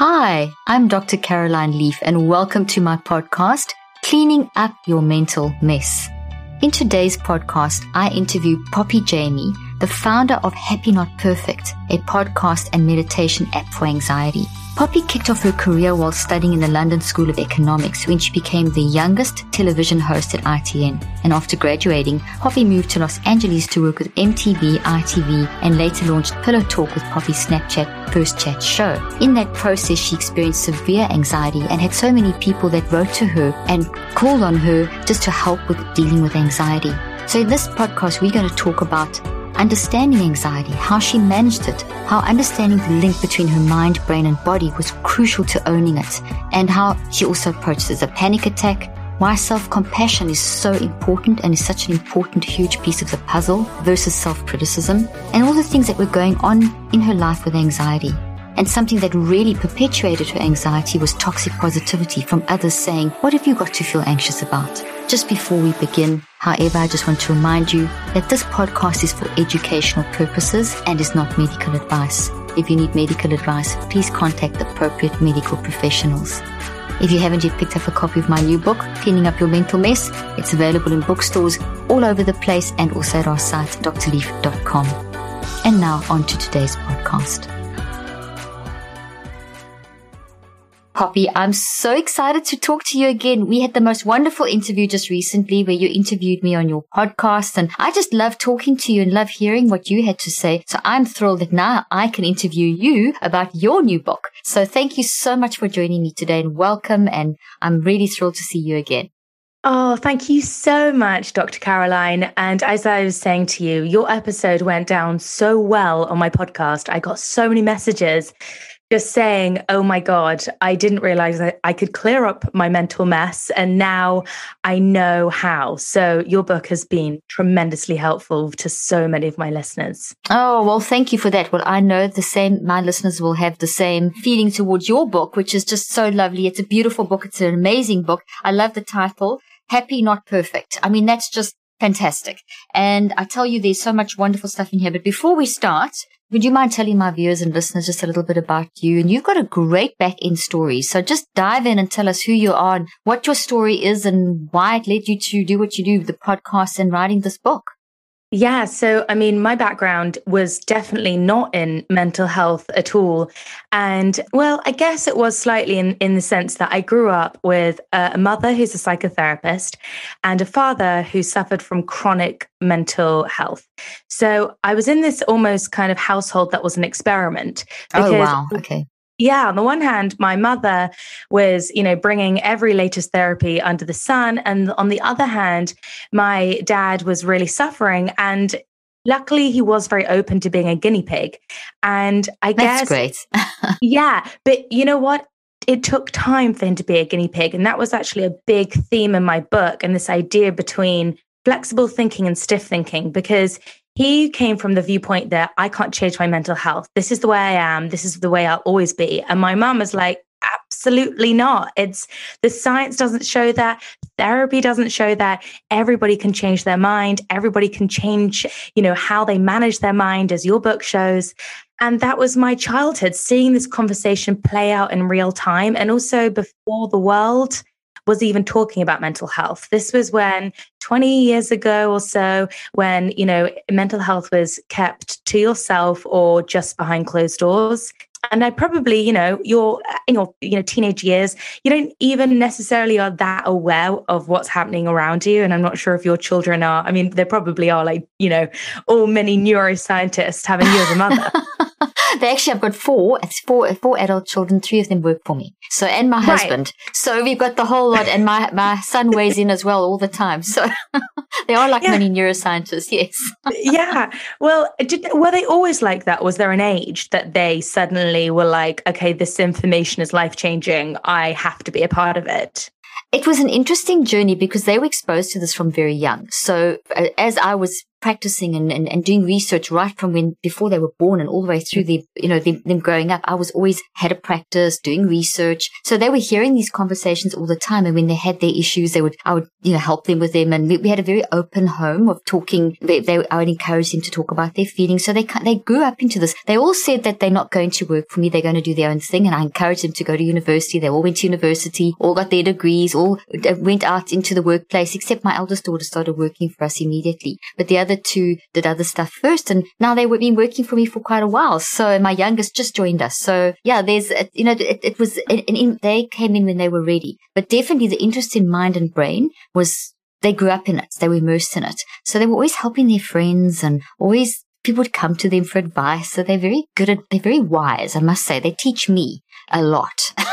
Hi, I'm Dr. Caroline Leaf, and welcome to my podcast, Cleaning Up Your Mental Mess. In today's podcast, I interview Poppy Jamie, the founder of Happy Not Perfect, a podcast and meditation app for anxiety. Poppy kicked off her career while studying in the London School of Economics when she became the youngest television host at ITN. And after graduating, Poppy moved to Los Angeles to work with MTV, ITV, and later launched Pillow Talk with Poppy's Snapchat First Chat show. In that process, she experienced severe anxiety and had so many people that wrote to her and called on her just to help with dealing with anxiety. So in this podcast, we're going to talk about understanding anxiety, how she managed it, how understanding the link between her mind, brain, and body was crucial to owning it, and how she also approaches a panic attack, why self compassion is so important and is such an important, huge piece of the puzzle versus self criticism, and all the things that were going on in her life with anxiety. And something that really perpetuated her anxiety was toxic positivity from others saying, What have you got to feel anxious about? Just before we begin, however, I just want to remind you that this podcast is for educational purposes and is not medical advice. If you need medical advice, please contact appropriate medical professionals. If you haven't yet picked up a copy of my new book, Cleaning Up Your Mental Mess, it's available in bookstores all over the place and also at our site, drleaf.com. And now on to today's podcast. Poppy, I'm so excited to talk to you again. We had the most wonderful interview just recently where you interviewed me on your podcast and I just love talking to you and love hearing what you had to say. So I'm thrilled that now I can interview you about your new book. So thank you so much for joining me today and welcome. And I'm really thrilled to see you again. Oh, thank you so much, Dr. Caroline. And as I was saying to you, your episode went down so well on my podcast. I got so many messages just saying, oh my God, I didn't realize that I could clear up my mental mess. And now I know how. So your book has been tremendously helpful to so many of my listeners. Oh, well, thank you for that. Well, I know the same, my listeners will have the same feeling towards your book, which is just so lovely. It's a beautiful book. It's an amazing book. I love the title, Happy Not Perfect. I mean, that's just fantastic. And I tell you, there's so much wonderful stuff in here. But before we start, would you mind telling my viewers and listeners just a little bit about you? And you've got a great back end story. So just dive in and tell us who you are and what your story is and why it led you to do what you do, the podcast and writing this book. Yeah. So, I mean, my background was definitely not in mental health at all. And well, I guess it was slightly in, in the sense that I grew up with a mother who's a psychotherapist and a father who suffered from chronic mental health. So I was in this almost kind of household that was an experiment. oh, wow. Okay yeah on the one hand my mother was you know bringing every latest therapy under the sun and on the other hand my dad was really suffering and luckily he was very open to being a guinea pig and i That's guess great yeah but you know what it took time for him to be a guinea pig and that was actually a big theme in my book and this idea between flexible thinking and stiff thinking because he came from the viewpoint that I can't change my mental health. This is the way I am. This is the way I'll always be. And my mum was like, absolutely not. It's the science doesn't show that. Therapy doesn't show that. Everybody can change their mind. Everybody can change, you know, how they manage their mind, as your book shows. And that was my childhood, seeing this conversation play out in real time and also before the world was even talking about mental health. This was when 20 years ago or so, when, you know, mental health was kept to yourself or just behind closed doors. And I probably, you know, you're in your, you know, teenage years, you don't even necessarily are that aware of what's happening around you. And I'm not sure if your children are, I mean, they probably are like, you know, all many neuroscientists having you as a mother. they actually, I've got four, it's four, four adult children. Three of them work for me. So, and my husband. Right. So we've got the whole lot. And my, my son weighs in as well all the time. So they are like yeah. many neuroscientists. Yes. yeah. Well, did, were they always like that? Was there an age that they suddenly were like, okay, this information is life changing. I have to be a part of it? It was an interesting journey because they were exposed to this from very young. So uh, as I was practicing and, and, and, doing research right from when before they were born and all the way through the you know them, them, growing up. I was always had a practice doing research. So they were hearing these conversations all the time and when they had their issues they would i would you know help them with them. And we, we had a very open home of talking. They, they, i would encourage them to talk about their feelings. So they they grew up into this. They all said that they're not going to work for me. They're going to do their own thing. And i encouraged them to go to university. They all went to university all got their degrees all uh, went out into the workplace except my eldest daughter started working for us immediately. But the other other two did other stuff first. And now they've been working for me for quite a while. So my youngest just joined us. So yeah, there's, you know, it, it was, they came in when they were ready. But definitely the interest in mind and brain was they grew up in it. They were immersed in it. So they were always helping their friends and always people would come to them for advice. So they're very good at, they're very wise, I must say. They teach me a lot.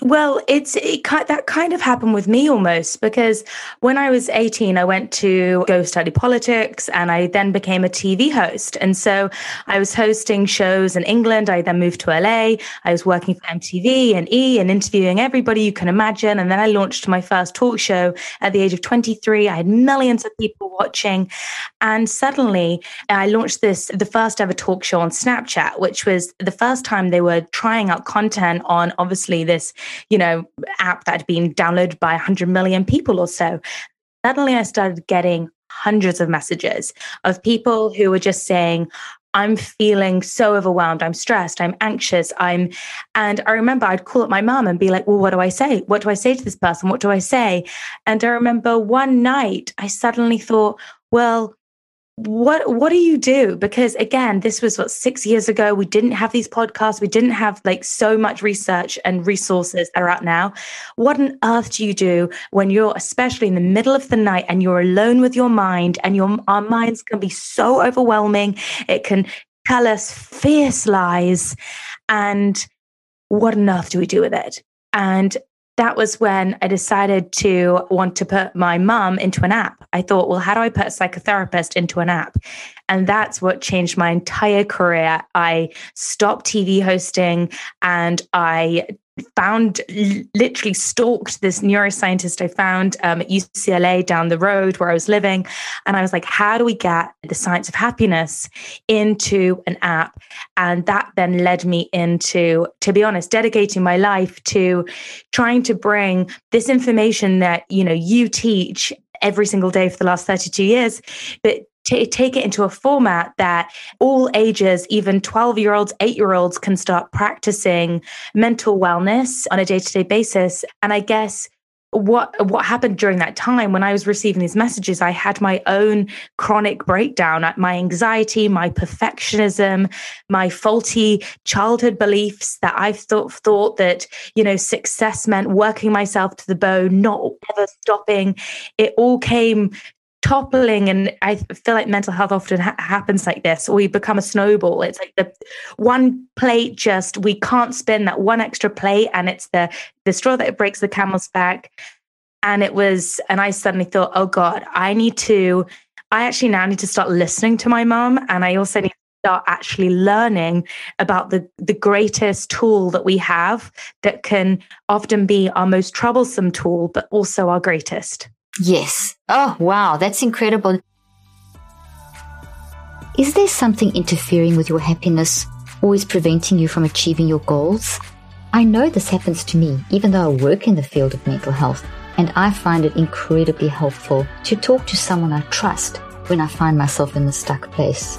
well, it's it, that kind of happened with me almost because when I was 18, I went to go study politics and I then became a TV host. And so I was hosting shows in England. I then moved to LA. I was working for MTV and E and interviewing everybody you can imagine. And then I launched my first talk show at the age of 23. I had millions of people watching. And suddenly I launched this, the first ever talk show on Snapchat, which was the first time they were trying out content on obviously this you know, app that had been downloaded by 100 million people or so. Suddenly, I started getting hundreds of messages of people who were just saying, I'm feeling so overwhelmed. I'm stressed. I'm anxious. I'm, and I remember I'd call up my mom and be like, well, what do I say? What do I say to this person? What do I say? And I remember one night I suddenly thought, well, what what do you do? Because again this was what 6 years ago we didn't have these podcasts we didn't have like so much research and resources are out now. What on earth do you do when you're especially in the middle of the night and you're alone with your mind and your our minds can be so overwhelming it can tell us fierce lies and what on earth do we do with it? And that was when I decided to want to put my mum into an app. I thought, well, how do I put a psychotherapist into an app? And that's what changed my entire career. I stopped TV hosting and I found literally stalked this neuroscientist I found um, at UCLA down the road where I was living. And I was like, how do we get the science of happiness into an app? And that then led me into, to be honest, dedicating my life to trying to bring this information that, you know, you teach every single day for the last 32 years, but to take it into a format that all ages, even 12 year olds, eight year olds, can start practicing mental wellness on a day to day basis. And I guess what what happened during that time when I was receiving these messages, I had my own chronic breakdown, uh, my anxiety, my perfectionism, my faulty childhood beliefs that I've thought thought that you know success meant working myself to the bone, not ever stopping. It all came toppling and i feel like mental health often ha- happens like this. We become a snowball. It's like the one plate just we can't spin that one extra plate and it's the the straw that breaks the camel's back. And it was and i suddenly thought oh god i need to i actually now need to start listening to my mom and i also need to start actually learning about the the greatest tool that we have that can often be our most troublesome tool but also our greatest Yes. Oh, wow. That's incredible. Is there something interfering with your happiness, always preventing you from achieving your goals? I know this happens to me, even though I work in the field of mental health, and I find it incredibly helpful to talk to someone I trust when I find myself in a stuck place.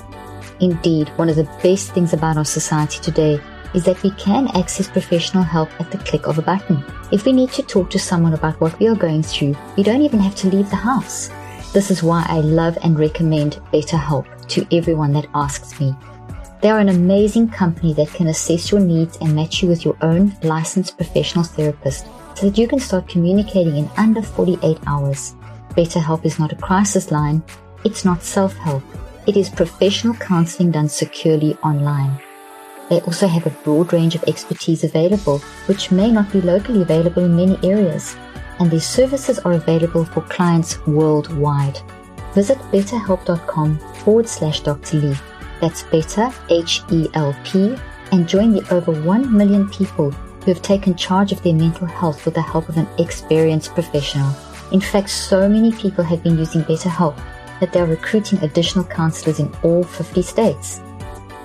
Indeed, one of the best things about our society today is that we can access professional help at the click of a button. If we need to talk to someone about what we are going through, we don't even have to leave the house. This is why I love and recommend BetterHelp to everyone that asks me. They are an amazing company that can assess your needs and match you with your own licensed professional therapist so that you can start communicating in under 48 hours. BetterHelp is not a crisis line, it's not self help, it is professional counseling done securely online. They also have a broad range of expertise available, which may not be locally available in many areas. And their services are available for clients worldwide. Visit betterhelp.com forward slash Dr. Leaf. That's better, H E L P, and join the over 1 million people who have taken charge of their mental health with the help of an experienced professional. In fact, so many people have been using BetterHelp that they're recruiting additional counselors in all 50 states.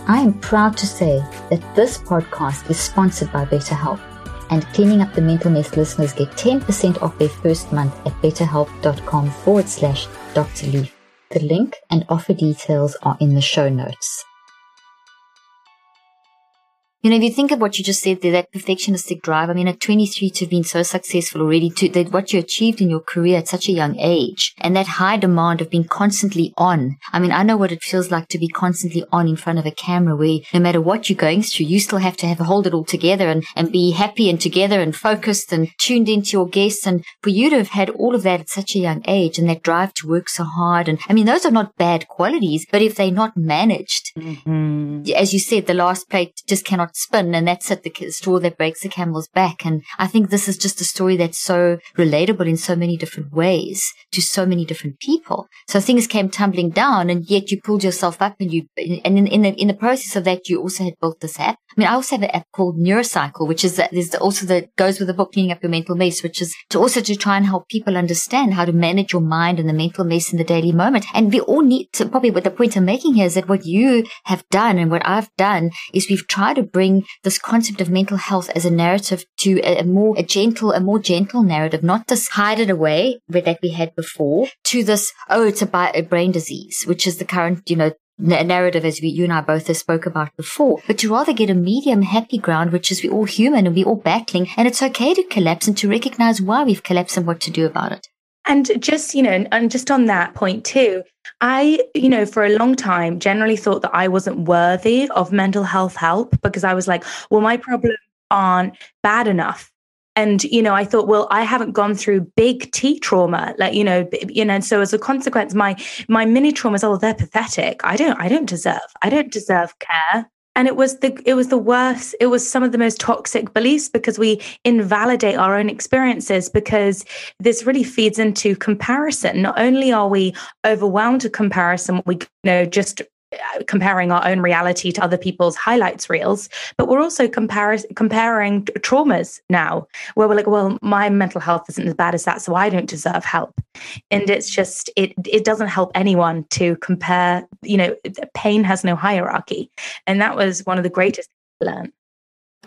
I am proud to say that this podcast is sponsored by BetterHelp, and Cleaning Up the Mental Mess listeners get 10% off their first month at betterhelp.com forward slash Dr. Leaf. The link and offer details are in the show notes. You know, if you think of what you just said there, that perfectionistic drive, I mean, at 23 to have been so successful already, to that what you achieved in your career at such a young age, and that high demand of being constantly on. I mean, I know what it feels like to be constantly on in front of a camera where no matter what you're going through, you still have to have hold it all together and, and be happy and together and focused and tuned into your guests. And for you to have had all of that at such a young age and that drive to work so hard. And I mean, those are not bad qualities, but if they're not managed, mm-hmm. as you said, the last plate just cannot spin and that's it, the straw that breaks the camel's back. And I think this is just a story that's so relatable in so many different ways to so many different people. So things came tumbling down and yet you pulled yourself up and you, and in, in the, in the process of that, you also had built this app. I mean, I also have an app called Neurocycle, which is that there's also that goes with the book cleaning up your mental mess, which is to also to try and help people understand how to manage your mind and the mental mess in the daily moment. And we all need to probably what the point I'm making here is that what you have done and what I've done is we've tried to bring this concept of mental health as a narrative to a, a more a gentle, a more gentle narrative, not this hide it away that we had before to this, oh, it's a, a brain disease, which is the current, you know, narrative as we, you and I both have spoke about before, but to rather get a medium happy ground, which is we're all human and we're all battling and it's okay to collapse and to recognize why we've collapsed and what to do about it. And just, you know, and just on that point too, I, you know, for a long time generally thought that I wasn't worthy of mental health help because I was like, well, my problems aren't bad enough. And, you know, I thought, well, I haven't gone through big T trauma, like, you know, you know, and so as a consequence, my my mini traumas, oh, they're pathetic. I don't, I don't deserve, I don't deserve care. And it was the it was the worst. It was some of the most toxic beliefs because we invalidate our own experiences because this really feeds into comparison. Not only are we overwhelmed with comparison we you know just Uh, comparing our own reality to other people's highlights reels but we're also compar- comparing traumas now where we're like well my mental health isn't as bad as that so i don't deserve help. And it's just it it doesn't help anyone to compare you know pain has no hierarchy. And that was one of the greatest learn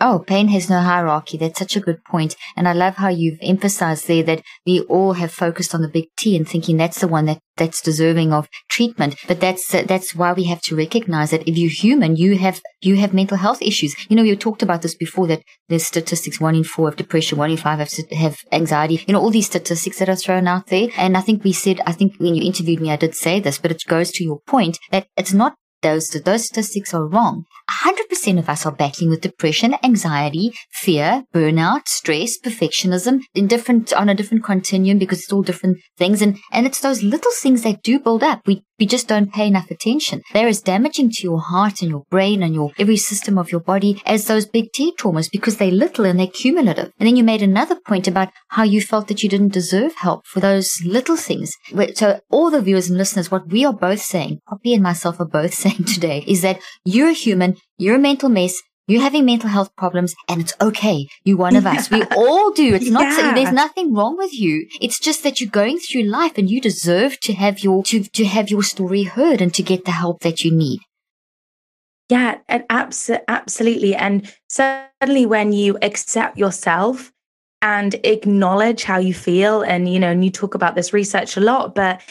Oh, pain has no hierarchy. That's such a good point. And I love how you've emphasized there that we all have focused on the big T and thinking that's the one that, that's deserving of treatment. But that's, uh, that's why we have to recognize that if you're human, you have, you have mental health issues. You know, you talked about this before that there's statistics one in four have depression, one in five have, have anxiety. You know, all these statistics that are thrown out there. And I think we said, I think when you interviewed me, I did say this, but it goes to your point that it's not those, those statistics are wrong. 100% of us are battling with depression, anxiety, fear, burnout, stress, perfectionism in different, on a different continuum because it's all different things. And, and it's those little things that do build up. We, we just don't pay enough attention. They're as damaging to your heart and your brain and your every system of your body as those big T traumas because they're little and they're cumulative. And then you made another point about how you felt that you didn't deserve help for those little things. So all the viewers and listeners, what we are both saying, Poppy and myself are both saying today is that you're a human, you're a mental mess, you're having mental health problems and it's okay. You're one of us. We all do. It's not, yeah. there's nothing wrong with you. It's just that you're going through life and you deserve to have your, to, to have your story heard and to get the help that you need. Yeah, and abs- absolutely. And certainly when you accept yourself and acknowledge how you feel, and you know, and you talk about this research a lot, but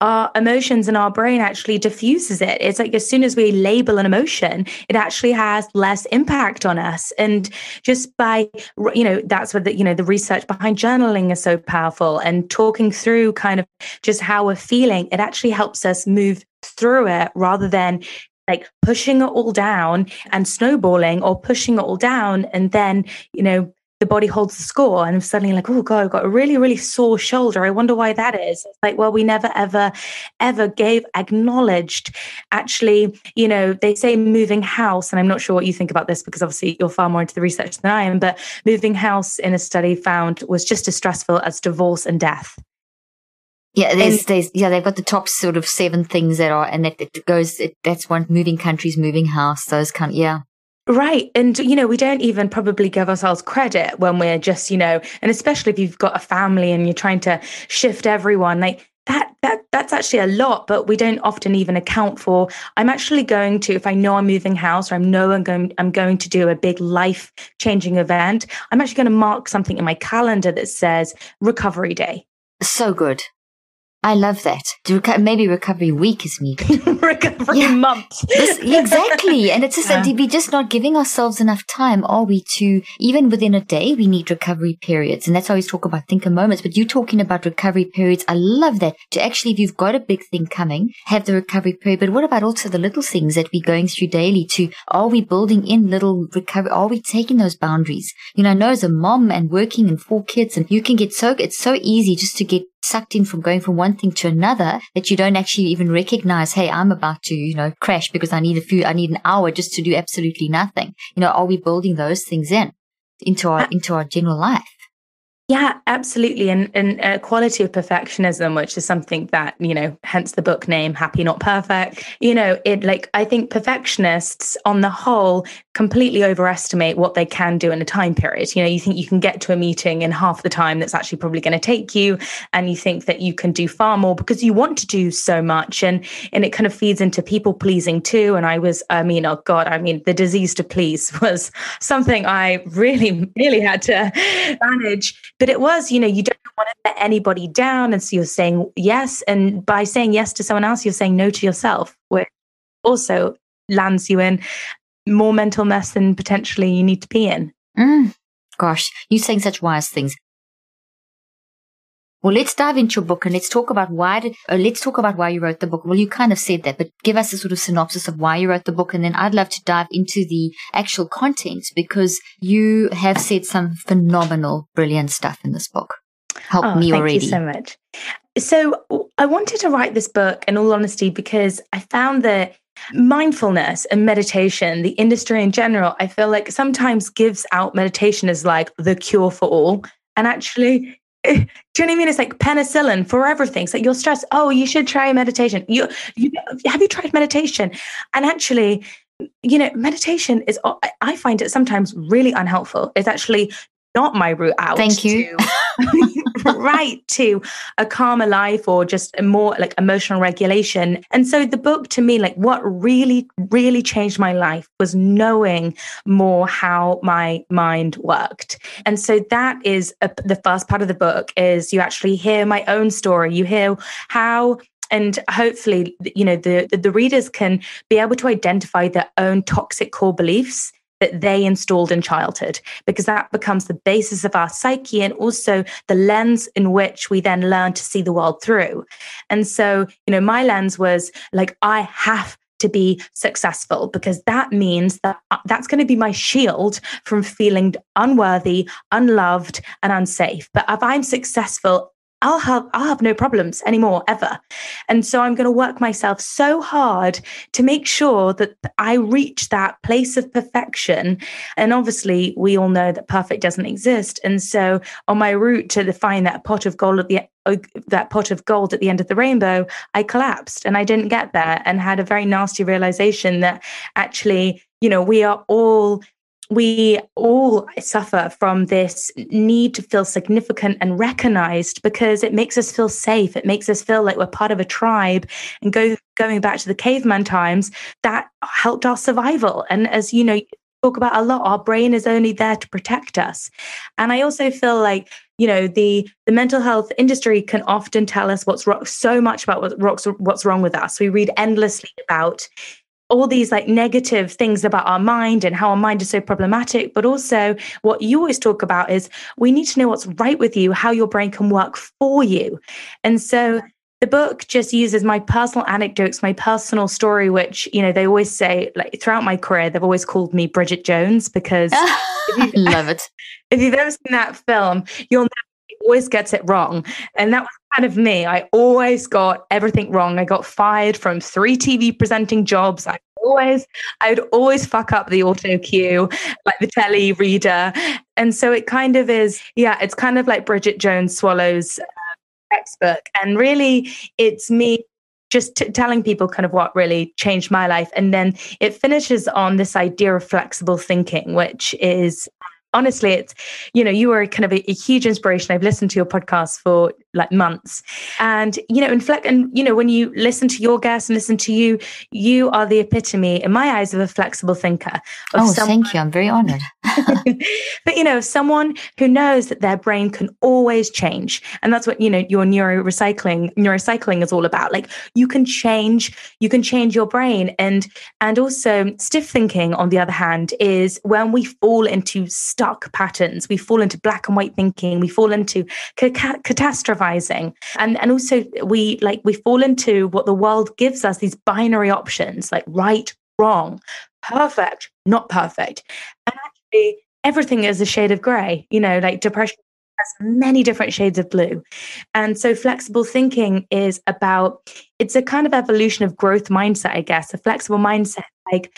our emotions and our brain actually diffuses it. It's like as soon as we label an emotion, it actually has less impact on us. And just by, you know, that's what the, you know, the research behind journaling is so powerful and talking through kind of just how we're feeling, it actually helps us move through it rather than like pushing it all down and snowballing or pushing it all down and then, you know, the body holds the score and suddenly like, oh God, I've got a really, really sore shoulder. I wonder why that is. It's like, well, we never ever, ever gave, acknowledged actually, you know, they say moving house, and I'm not sure what you think about this because obviously you're far more into the research than I am, but moving house in a study found was just as stressful as divorce and death. Yeah, there's, and, there's, yeah, they've got the top sort of seven things that are, and that it goes, it, that's one moving countries, moving house, those kind yeah. Right. And, you know, we don't even probably give ourselves credit when we're just, you know, and especially if you've got a family and you're trying to shift everyone, like that, that, that's actually a lot, but we don't often even account for. I'm actually going to, if I know I'm moving house or I know I'm going, I'm going to do a big life changing event, I'm actually going to mark something in my calendar that says recovery day. So good. I love that. Maybe recovery week is needed. recovery yeah. month. This, exactly. And it's just yeah. that we're just not giving ourselves enough time, are we, to even within a day, we need recovery periods. And that's why we talk about thinker moments. But you're talking about recovery periods. I love that. To actually, if you've got a big thing coming, have the recovery period. But what about also the little things that we're going through daily to, are we building in little recovery? Are we taking those boundaries? You know, I know as a mom and working and four kids and you can get so, it's so easy just to get sucked in from going from one thing to another that you don't actually even recognize, hey, I'm about to, you know, crash because I need a few, I need an hour just to do absolutely nothing. You know, are we building those things in into our, into our general life? Yeah, absolutely. And and uh, quality of perfectionism, which is something that, you know, hence the book name, Happy Not Perfect. You know, it like, I think perfectionists on the whole completely overestimate what they can do in a time period. You know, you think you can get to a meeting in half the time that's actually probably going to take you. And you think that you can do far more because you want to do so much. And, and it kind of feeds into people pleasing too. And I was, I mean, oh God, I mean, the disease to please was something I really, really had to manage but it was, you know, you don't want to let anybody down. And so you're saying yes. And by saying yes to someone else, you're saying no to yourself, which also lands you in more mental mess than potentially you need to be in. Mm, gosh, you're saying such wise things. Well, let's dive into your book and let's talk about why did, uh, let's talk about why you wrote the book. Well, you kind of said that, but give us a sort of synopsis of why you wrote the book. And then I'd love to dive into the actual content because you have said some phenomenal, brilliant stuff in this book. Help oh, me thank already. Thank you so much. So I wanted to write this book in all honesty because I found that mindfulness and meditation, the industry in general, I feel like sometimes gives out meditation as like the cure for all. And actually, do you know what I mean? It's like penicillin for everything. So you're stressed. Oh, you should try meditation. You, you have you tried meditation? And actually, you know, meditation is. Uh, I find it sometimes really unhelpful. It's actually not my route out. Thank you. To, right to a calmer life or just a more like emotional regulation. And so the book to me, like what really, really changed my life was knowing more how my mind worked. And so that is a, the first part of the book is you actually hear my own story. You hear how and hopefully you know the the readers can be able to identify their own toxic core beliefs that they installed in childhood, because that becomes the basis of our psyche and also the lens in which we then learn to see the world through. And so, you know, my lens was like, I have to be successful because that means that uh, that's going to be my shield from feeling unworthy, unloved, and unsafe. But if I'm successful, I'll have I'll have no problems anymore ever. And so I'm going to work myself so hard to make sure that I reach that place of perfection. And obviously, we all know that perfect doesn't exist. And so on my route to find that pot of gold at the that pot of gold at the end of the rainbow, I collapsed and I didn't get there and had a very nasty realization that actually, you know, we are all we all suffer from this need to feel significant and recognized because it makes us feel safe. It makes us feel like we're part of a tribe. And go, going back to the caveman times, that helped our survival. And as you know, talk about a lot, our brain is only there to protect us. And I also feel like you know the the mental health industry can often tell us what's wrong so much about what, what's what's wrong with us we read endlessly about all these like negative things about our mind and how our mind is so problematic. But also, what you always talk about is we need to know what's right with you, how your brain can work for you. And so, the book just uses my personal anecdotes, my personal story, which, you know, they always say, like throughout my career, they've always called me Bridget Jones because love it. If you've ever seen that film, you'll always gets it wrong. And that was kind of me. I always got everything wrong. I got fired from three TV presenting jobs. I always, I'd always fuck up the auto cue, like the telly reader. And so it kind of is, yeah, it's kind of like Bridget Jones Swallows uh, textbook. And really, it's me just t- telling people kind of what really changed my life. And then it finishes on this idea of flexible thinking, which is honestly, it's, you know, you are kind of a, a, huge inspiration. I've listened to your podcast for like months. And, you know, inflect, and, you know, when you listen to your guests and listen to you, you are the epitome, in my eyes, of a flexible thinker. oh, someone, thank you. I'm very honored. but, you know, someone who knows that their brain can always change. And that's what, you know, your neuro neurorecycling, neurocycling is all about. Like you can change, you can change your brain. And, and also stiff thinking, on the other hand, is when we fall into stuck patterns, we fall into black and white thinking, we fall into ca- catastrophizing and and also we like we fall into what the world gives us these binary options like right wrong perfect not perfect. And actually everything is a shade of gray you know like depression has many different shades of blue. And so flexible thinking is about it's a kind of evolution of growth mindset i guess a flexible mindset like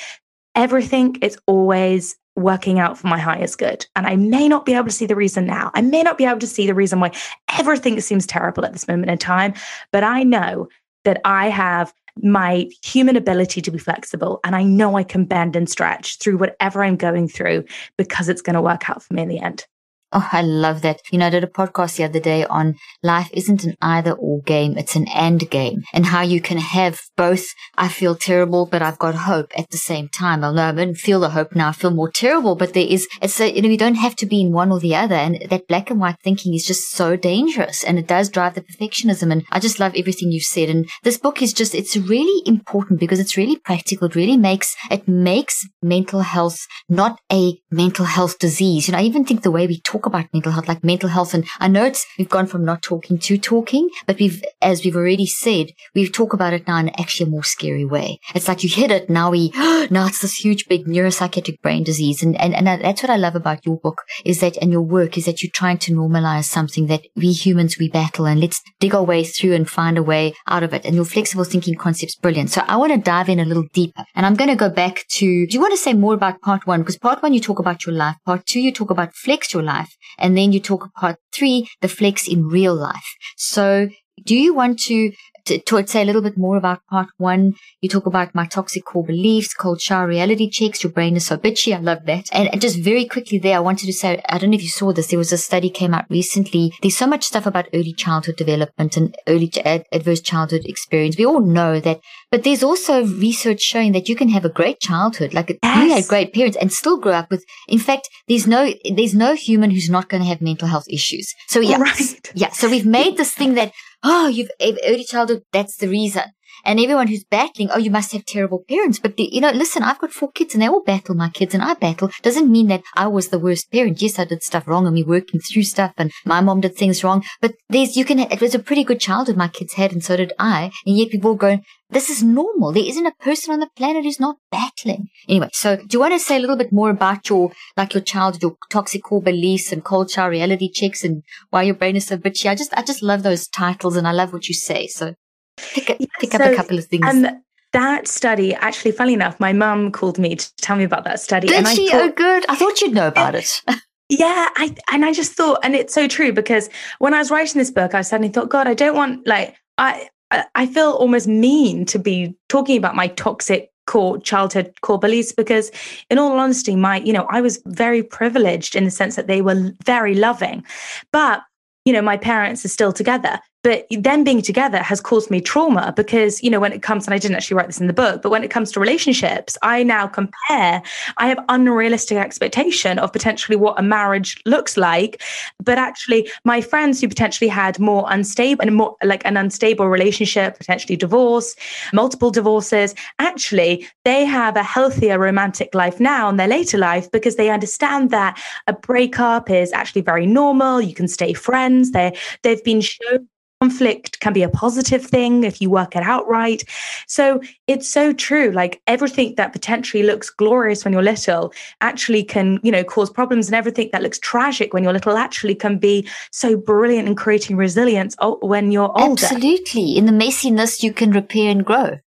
everything is always working out for my highest good. And I may not be able to see the reason now. I may not be able to see the reason why everything seems terrible at this moment in time, but I know that I have my human ability to be flexible and I know I can bend and stretch through whatever I'm going through because it's going to work out for me in the end. Oh, I love that. You know, I did a podcast the other day on life isn't an either or game. It's an and game and how you can have both. I feel terrible, but I've got hope at the same time. Know I don't feel the hope now. I feel more terrible, but there is, it's a, you know, you don't have to be in one or the other. And that black and white thinking is just so dangerous and it does drive the perfectionism. And I just love everything you've said. And this book is just, it's really important because it's really practical. It really makes, it makes mental health not a mental health disease. You know, I even think the way we talk talk about mental health, like mental health. And I know it's, we've gone from not talking to talking, but we've, as we've already said, we talk about it now in actually a more scary way. It's like you hit it. Now we, now it's this huge, big neuropsychiatric brain disease. And, and, and that's what I love about your book is that, and your work is that you're trying to normalize something that we humans, we battle and let's dig our way through and find a way out of it. And your flexible thinking concept's brilliant. So I want to dive in a little deeper and I'm going to go back to, do you want to say more about part one? Because part one, you talk about your life. Part two, you talk about flex your life. And then you talk part three, the flex in real life. So do you want to to, to say a little bit more about part one, you talk about my toxic core beliefs, cold shower reality checks, your brain is so bitchy. I love that. And, and just very quickly there, I wanted to say, I don't know if you saw this. There was a study came out recently. There's so much stuff about early childhood development and early ad, adverse childhood experience. We all know that, but there's also research showing that you can have a great childhood, like yes. you had great parents and still grow up with, in fact, there's no, there's no human who's not going to have mental health issues. So yeah, right. yeah. So we've made this thing that oh, you've early childhood. That's the reason. And everyone who's battling, oh, you must have terrible parents. But, the, you know, listen, I've got four kids and they all battle my kids and I battle. Doesn't mean that I was the worst parent. Yes, I did stuff wrong and me working through stuff and my mom did things wrong. But there's, you can, it was a pretty good childhood my kids had and so did I. And yet people going, this is normal. There isn't a person on the planet who's not battling. Anyway, so do you want to say a little bit more about your, like your childhood, your toxic core beliefs and cold shower reality checks and why your brain is so bitchy? I just, I just love those titles and I love what you say. So pick, a, pick so, up a couple of things. Um, that study, actually, funny enough, my mum called me to tell me about that study. Did and she? I thought, oh, good. I thought you'd know about it. yeah, I and I just thought, and it's so true because when I was writing this book, I suddenly thought, God, I don't want like I I feel almost mean to be talking about my toxic core childhood core beliefs because in all honesty my you know i was very privileged in the sense that they were very loving but you know my parents are still together but them being together has caused me trauma because you know when it comes and i didn't actually write this in the book but when it comes to relationships i now compare i have unrealistic expectation of potentially what a marriage looks like. But actually my friends who potentially had more unstable and more like an unstable relationship potentially divorce multiple divorces actually they have a healthier romantic life now in their later life because they understand that a breakup is actually very normal. You can stay friends. They they've been shown conflict can be a positive thing if you work it out right. So it's so true. Like everything that potentially looks glorious when you're little actually can, you know, cause problems, and everything that looks tragic when you're little actually can be so brilliant in creating resilience when you're older. Absolutely. In the messiness, you can repair and grow.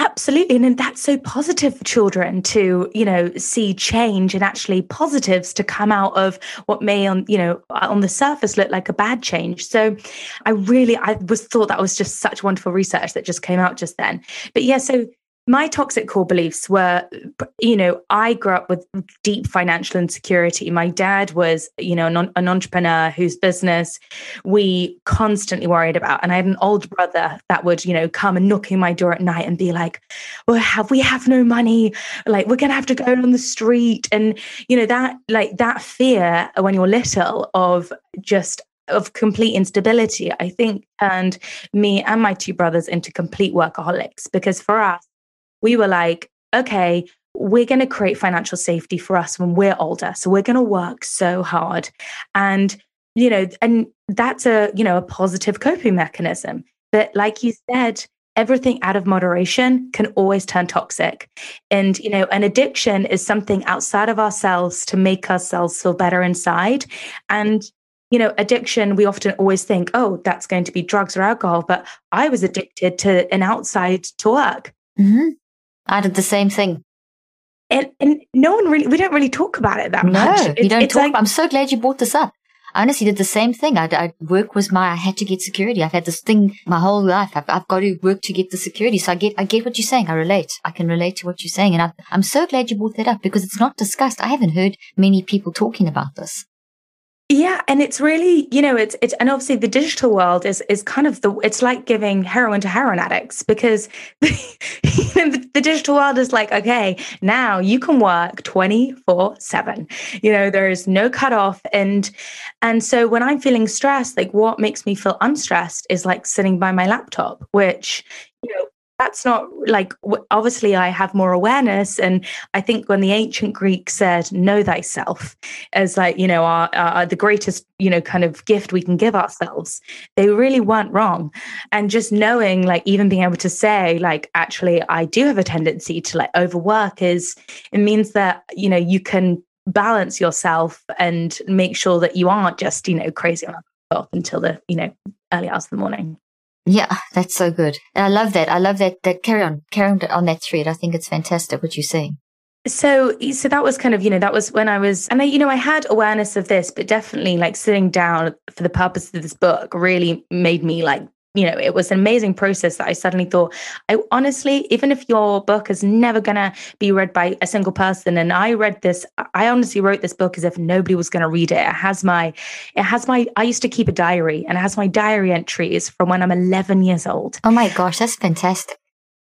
Absolutely. And that's so positive for children to, you know, see change and actually positives to come out of what may on, you know, on the surface look like a bad change. So I really, I was thought that was just such wonderful research that just came out just then. But yeah, so my toxic core beliefs were you know i grew up with deep financial insecurity. My dad was you know an, an, entrepreneur whose business we constantly worried about. And i had an older brother that would you know come and knock on my door at night and be like well have we have no money? Like we're gonna have to go on the street. And you know that like that fear when you're little of just of complete instability, I think turned me and my two brothers into complete workaholics. Because for us, we were like, okay, we're going to create financial safety for us when we're older. So we're going to work so hard. And, you know, and that's a, you know, a positive coping mechanism. But like you said, everything out of moderation can always turn toxic. And, you know, an addiction is something outside of ourselves to make ourselves feel better inside. And, you know, addiction, we often always think, oh, that's going to be drugs or alcohol. But I was addicted to an outside to work. Mm-hmm. I did the same thing. And, and no one really, we don't really talk about it that no, much. No, you don't talk. Like, I'm so glad you brought this up. I honestly did the same thing. I, I work was my, I had to get security. I've had this thing my whole life. I've, I've got to work to get the security. So I get, I get what you're saying. I relate. I can relate to what you're saying. And I, I'm so glad you brought that up because it's not discussed. I haven't heard many people talking about this. Yeah, and it's really, you know, it's it's and obviously the digital world is is kind of the it's like giving heroin to heroin addicts because the, the, digital world is like, okay, now you can work 24/7. You know, there is no cutoff and and so when I'm feeling stressed, like what makes me feel unstressed is like sitting by my laptop, which you know that's not like obviously I have more awareness. And I think when the ancient Greeks said, know thyself as like, you know, our, our, the greatest, you know, kind of gift we can give ourselves, they really weren't wrong. And just knowing, like, even being able to say, like, actually, I do have a tendency to like overwork is, it means that, you know, you can balance yourself and make sure that you aren't just, you know, crazy until the, you know, early hours of the morning. Yeah, that's so good. And I love that. I love that. That carry on, carry on on that thread. I think it's fantastic what you're saying. So, so that was kind of, you know, that was when I was, and I, you know, I had awareness of this, but definitely like sitting down for the purpose of this book really made me like you know, it was an amazing process that I suddenly thought, I honestly, even if your book is never going to be read by a single person, and I read this, I honestly wrote this book as if nobody was going to read it. It has my, it has my, I used to keep a diary and it has my diary entries from when I'm 11 years old. Oh my gosh, that's fantastic.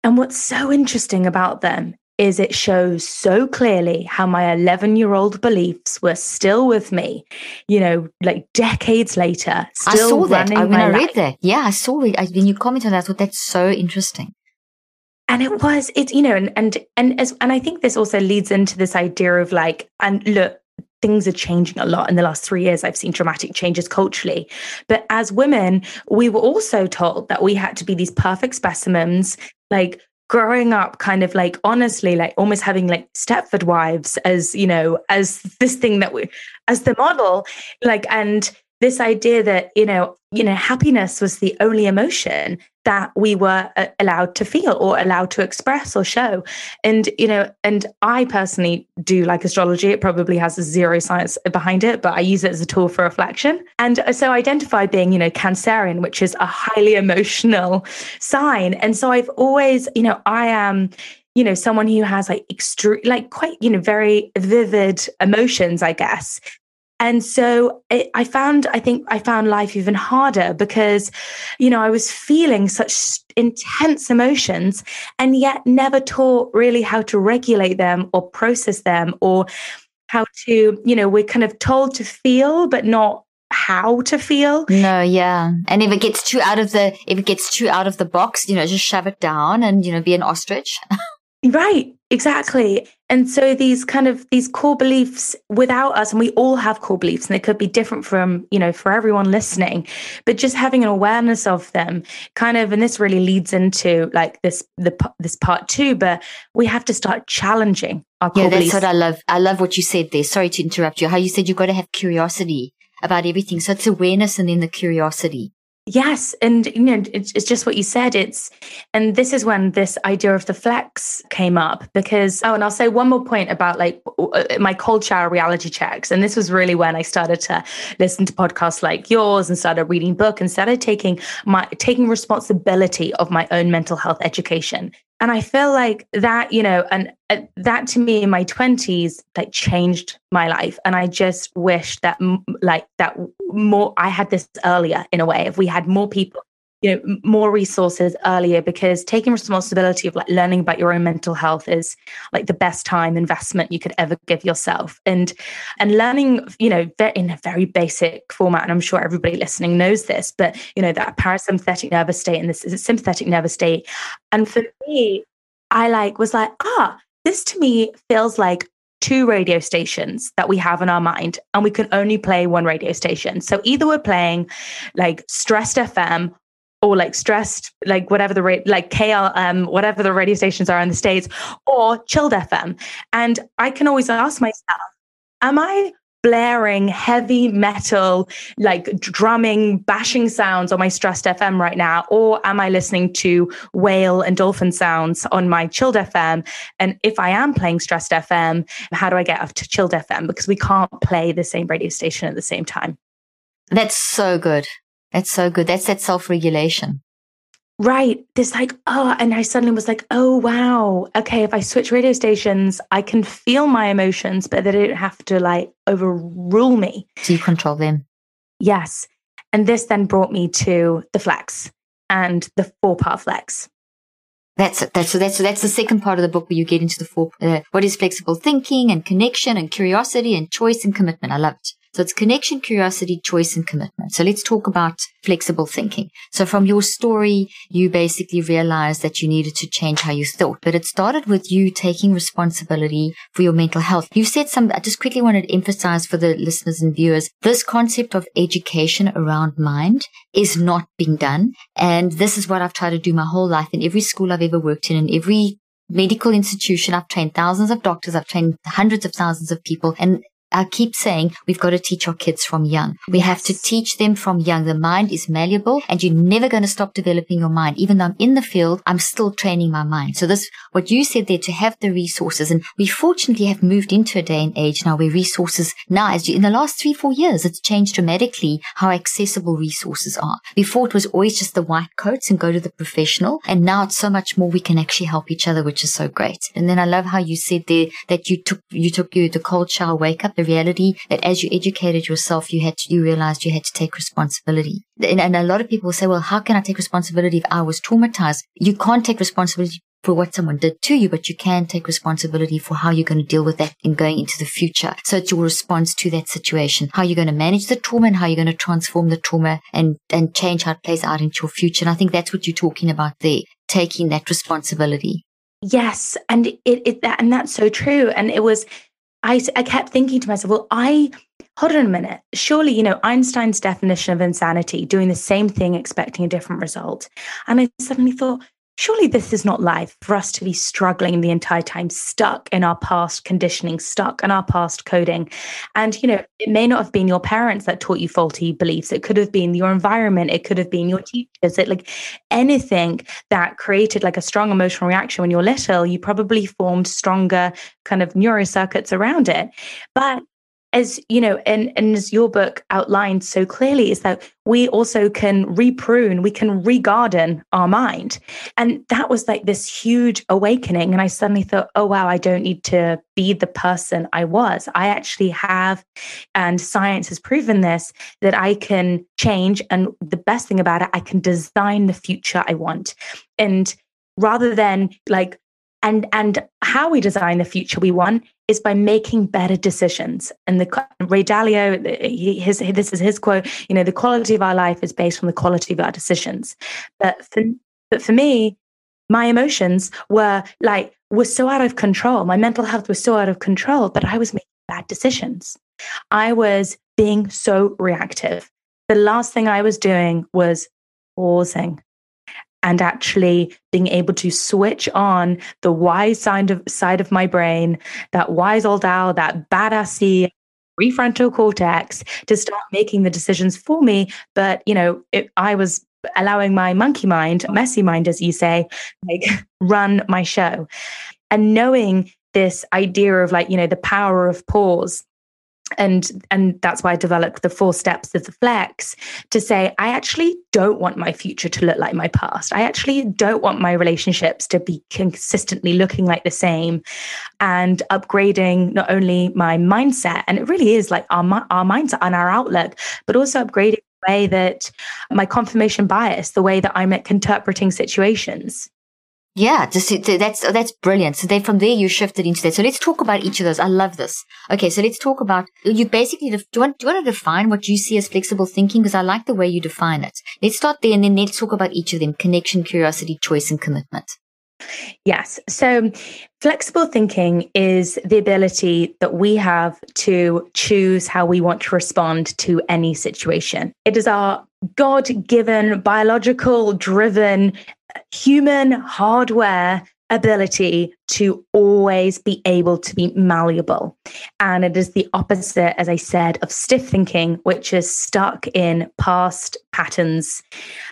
And what's so interesting about them is it shows so clearly how my 11 year old beliefs were still with me, you know, like decades later. I saw that I, when I read that. Yeah, I saw it. I, when you commented on that, I thought that's so interesting. And it was, it, you know, and, and, and as, and I think this also leads into this idea of like, and look, things are changing a lot in the last three years. I've seen dramatic changes culturally. But as women, we were also told that we had to be these perfect specimens, like growing up kind of like honestly like almost having like stepford wives as you know as this thing that we as the model like and this idea that you know you know happiness was the only emotion that we were uh, allowed to feel or allowed to express or show. And you know and i personally do like astrology. It probably has zero science behind it but i use it as a tool for reflection. And uh, so I identify being you know cancerian which is a highly emotional sign. And so i've always you know i am you know someone who has like extreme like quite you know very vivid emotions i guess and so it, I found, I think I found life even harder because, you know, I was feeling such intense emotions and yet never taught really how to regulate them or process them or how to, you know, we're kind of told to feel, but not how to feel. No, yeah. And if it gets too out of the, if it gets too out of the box, you know, just shove it down and, you know, be an ostrich. Right, exactly. And so these kind of these core beliefs without us, and we all have core beliefs, and they could be different from, you know, for everyone listening, but just having an awareness of them kind of, and this really leads into like this, the, this part two, but we have to start challenging our core yeah, that's beliefs. what I love. I love what you said there. Sorry to interrupt you. How you said you've got to have curiosity about everything. So it's awareness and then the curiosity. Yes. And, you know, it's, it's, just what you said. It's, and this is when this idea of the flex came up because, oh, and I'll say one more point about like uh, my cold shower reality checks. And this was really when I started to listen to podcasts like yours and started reading book and started taking my, taking responsibility of my own mental health education. And I feel like that, you know, and uh, that to me in my 20s, like changed my life. And I just wish that, like, that more, I had this earlier in a way. If we had more people you know more resources earlier because taking responsibility of like learning about your own mental health is like the best time investment you could ever give yourself. And and learning you know in a very basic format and i'm sure everybody listening knows this but you know that parasympathetic nervous state and this is a sympathetic nervous state. And for me i like was like ah this to me feels like two radio stations that we have in our mind and we can only play one radio station. So either we're playing like stressed fm or like stressed, like whatever the rate, like KLM, um, whatever the radio stations are in the States, or chilled FM. And I can always ask myself, am I blaring heavy metal, like drumming, bashing sounds on my stressed FM right now? Or am I listening to whale and dolphin sounds on my chilled FM? And if I am playing stressed FM, how do I get up to chilled FM? Because we can't play the same radio station at the same time. That's so good. That's so good. That's that self regulation. Right. This like, oh, and I suddenly was like, oh, wow. Okay. If I switch radio stations, I can feel my emotions, but they don't have to like overrule me. So you control them. Yes. And this then brought me to the flex and the four part flex. That's it. That's so that's so that's the second part of the book where you get into the four. Uh, what is flexible thinking and connection and curiosity and choice and commitment. I love it. So it's connection, curiosity, choice, and commitment. So let's talk about flexible thinking. So from your story, you basically realized that you needed to change how you thought, but it started with you taking responsibility for your mental health. You said some, I just quickly wanted to emphasize for the listeners and viewers, this concept of education around mind is not being done. And this is what I've tried to do my whole life in every school I've ever worked in, in every medical institution. I've trained thousands of doctors. I've trained hundreds of thousands of people. And I keep saying we've got to teach our kids from young. We yes. have to teach them from young. The mind is malleable and you're never going to stop developing your mind. Even though I'm in the field, I'm still training my mind. So this, what you said there to have the resources and we fortunately have moved into a day and age now where resources now, as you, in the last three, four years, it's changed dramatically how accessible resources are. Before it was always just the white coats and go to the professional. And now it's so much more we can actually help each other, which is so great. And then I love how you said there that you took, you took you the cold shower wake up, the reality that as you educated yourself, you had to, you realized you had to take responsibility. And, and a lot of people say, well, how can I take responsibility if I was traumatized? You can't take responsibility for what someone did to you, but you can take responsibility for how you're going to deal with that in going into the future. So it's your response to that situation, how you're going to manage the trauma and how you're going to transform the trauma and, and change how it plays out into your future. And I think that's what you're talking about there, taking that responsibility. Yes. And it, it, that, and that's so true. And it was, I, I kept thinking to myself, well, I, hold on a minute. Surely, you know, Einstein's definition of insanity, doing the same thing, expecting a different result. And I suddenly thought, surely this is not life for us to be struggling the entire time, stuck in our past conditioning, stuck in our past coding. And, you know, it may not have been your parents that taught you faulty beliefs. It could have been your environment. It could have been your teachers. It like anything that created like a strong emotional reaction when you're little, you probably formed stronger kind of neurocircuits around it. But as you know and, and as your book outlined so clearly is that we also can reprune we can regarden our mind. And that was like this huge awakening. And i suddenly thought oh wow i don't need to be the person i was. I actually have and science has proven this that i can change. And the best thing about it i can design the future i want. And rather than like and and how we design the future we want is by making better decisions and the ray dalio his, this is his quote you know the quality of our life is based on the quality of our decisions but for, but for me my emotions were like was so out of control. My mental health was so out of control that I was making bad decisions. I was being so reactive. The last thing I was doing was pausing and actually being able to switch on the wise side of side of my brain, that wise old owl, that badassy prefrontal cortex to start making the decisions for me. But you know, it, I was allowing my monkey mind, messy mind, as you say, like run my show. And knowing this idea of like, you know, the power of pause and and that's why i developed the four steps of the flex to say i actually don't want my future to look like my past i actually don't want my relationships to be consistently looking like the same and upgrading not only my mindset and it really is like our our mindset and our outlook but also upgrading the way that my confirmation bias, the way that I'm interpreting situations. Yeah, just that's oh, that's brilliant. So then from there you shifted into that. So let's talk about each of those. I love this. Okay, so let's talk about you. Basically, do you want do you want to define what you see as flexible thinking? Because I like the way you define it. Let's start there, and then let's talk about each of them: connection, curiosity, choice, and commitment. Yes. So flexible thinking is the ability that we have to choose how we want to respond to any situation. It is our God given, biological driven, human hardware ability to always be able to be malleable. And it is the opposite, as I said, of stiff thinking, which is stuck in past patterns,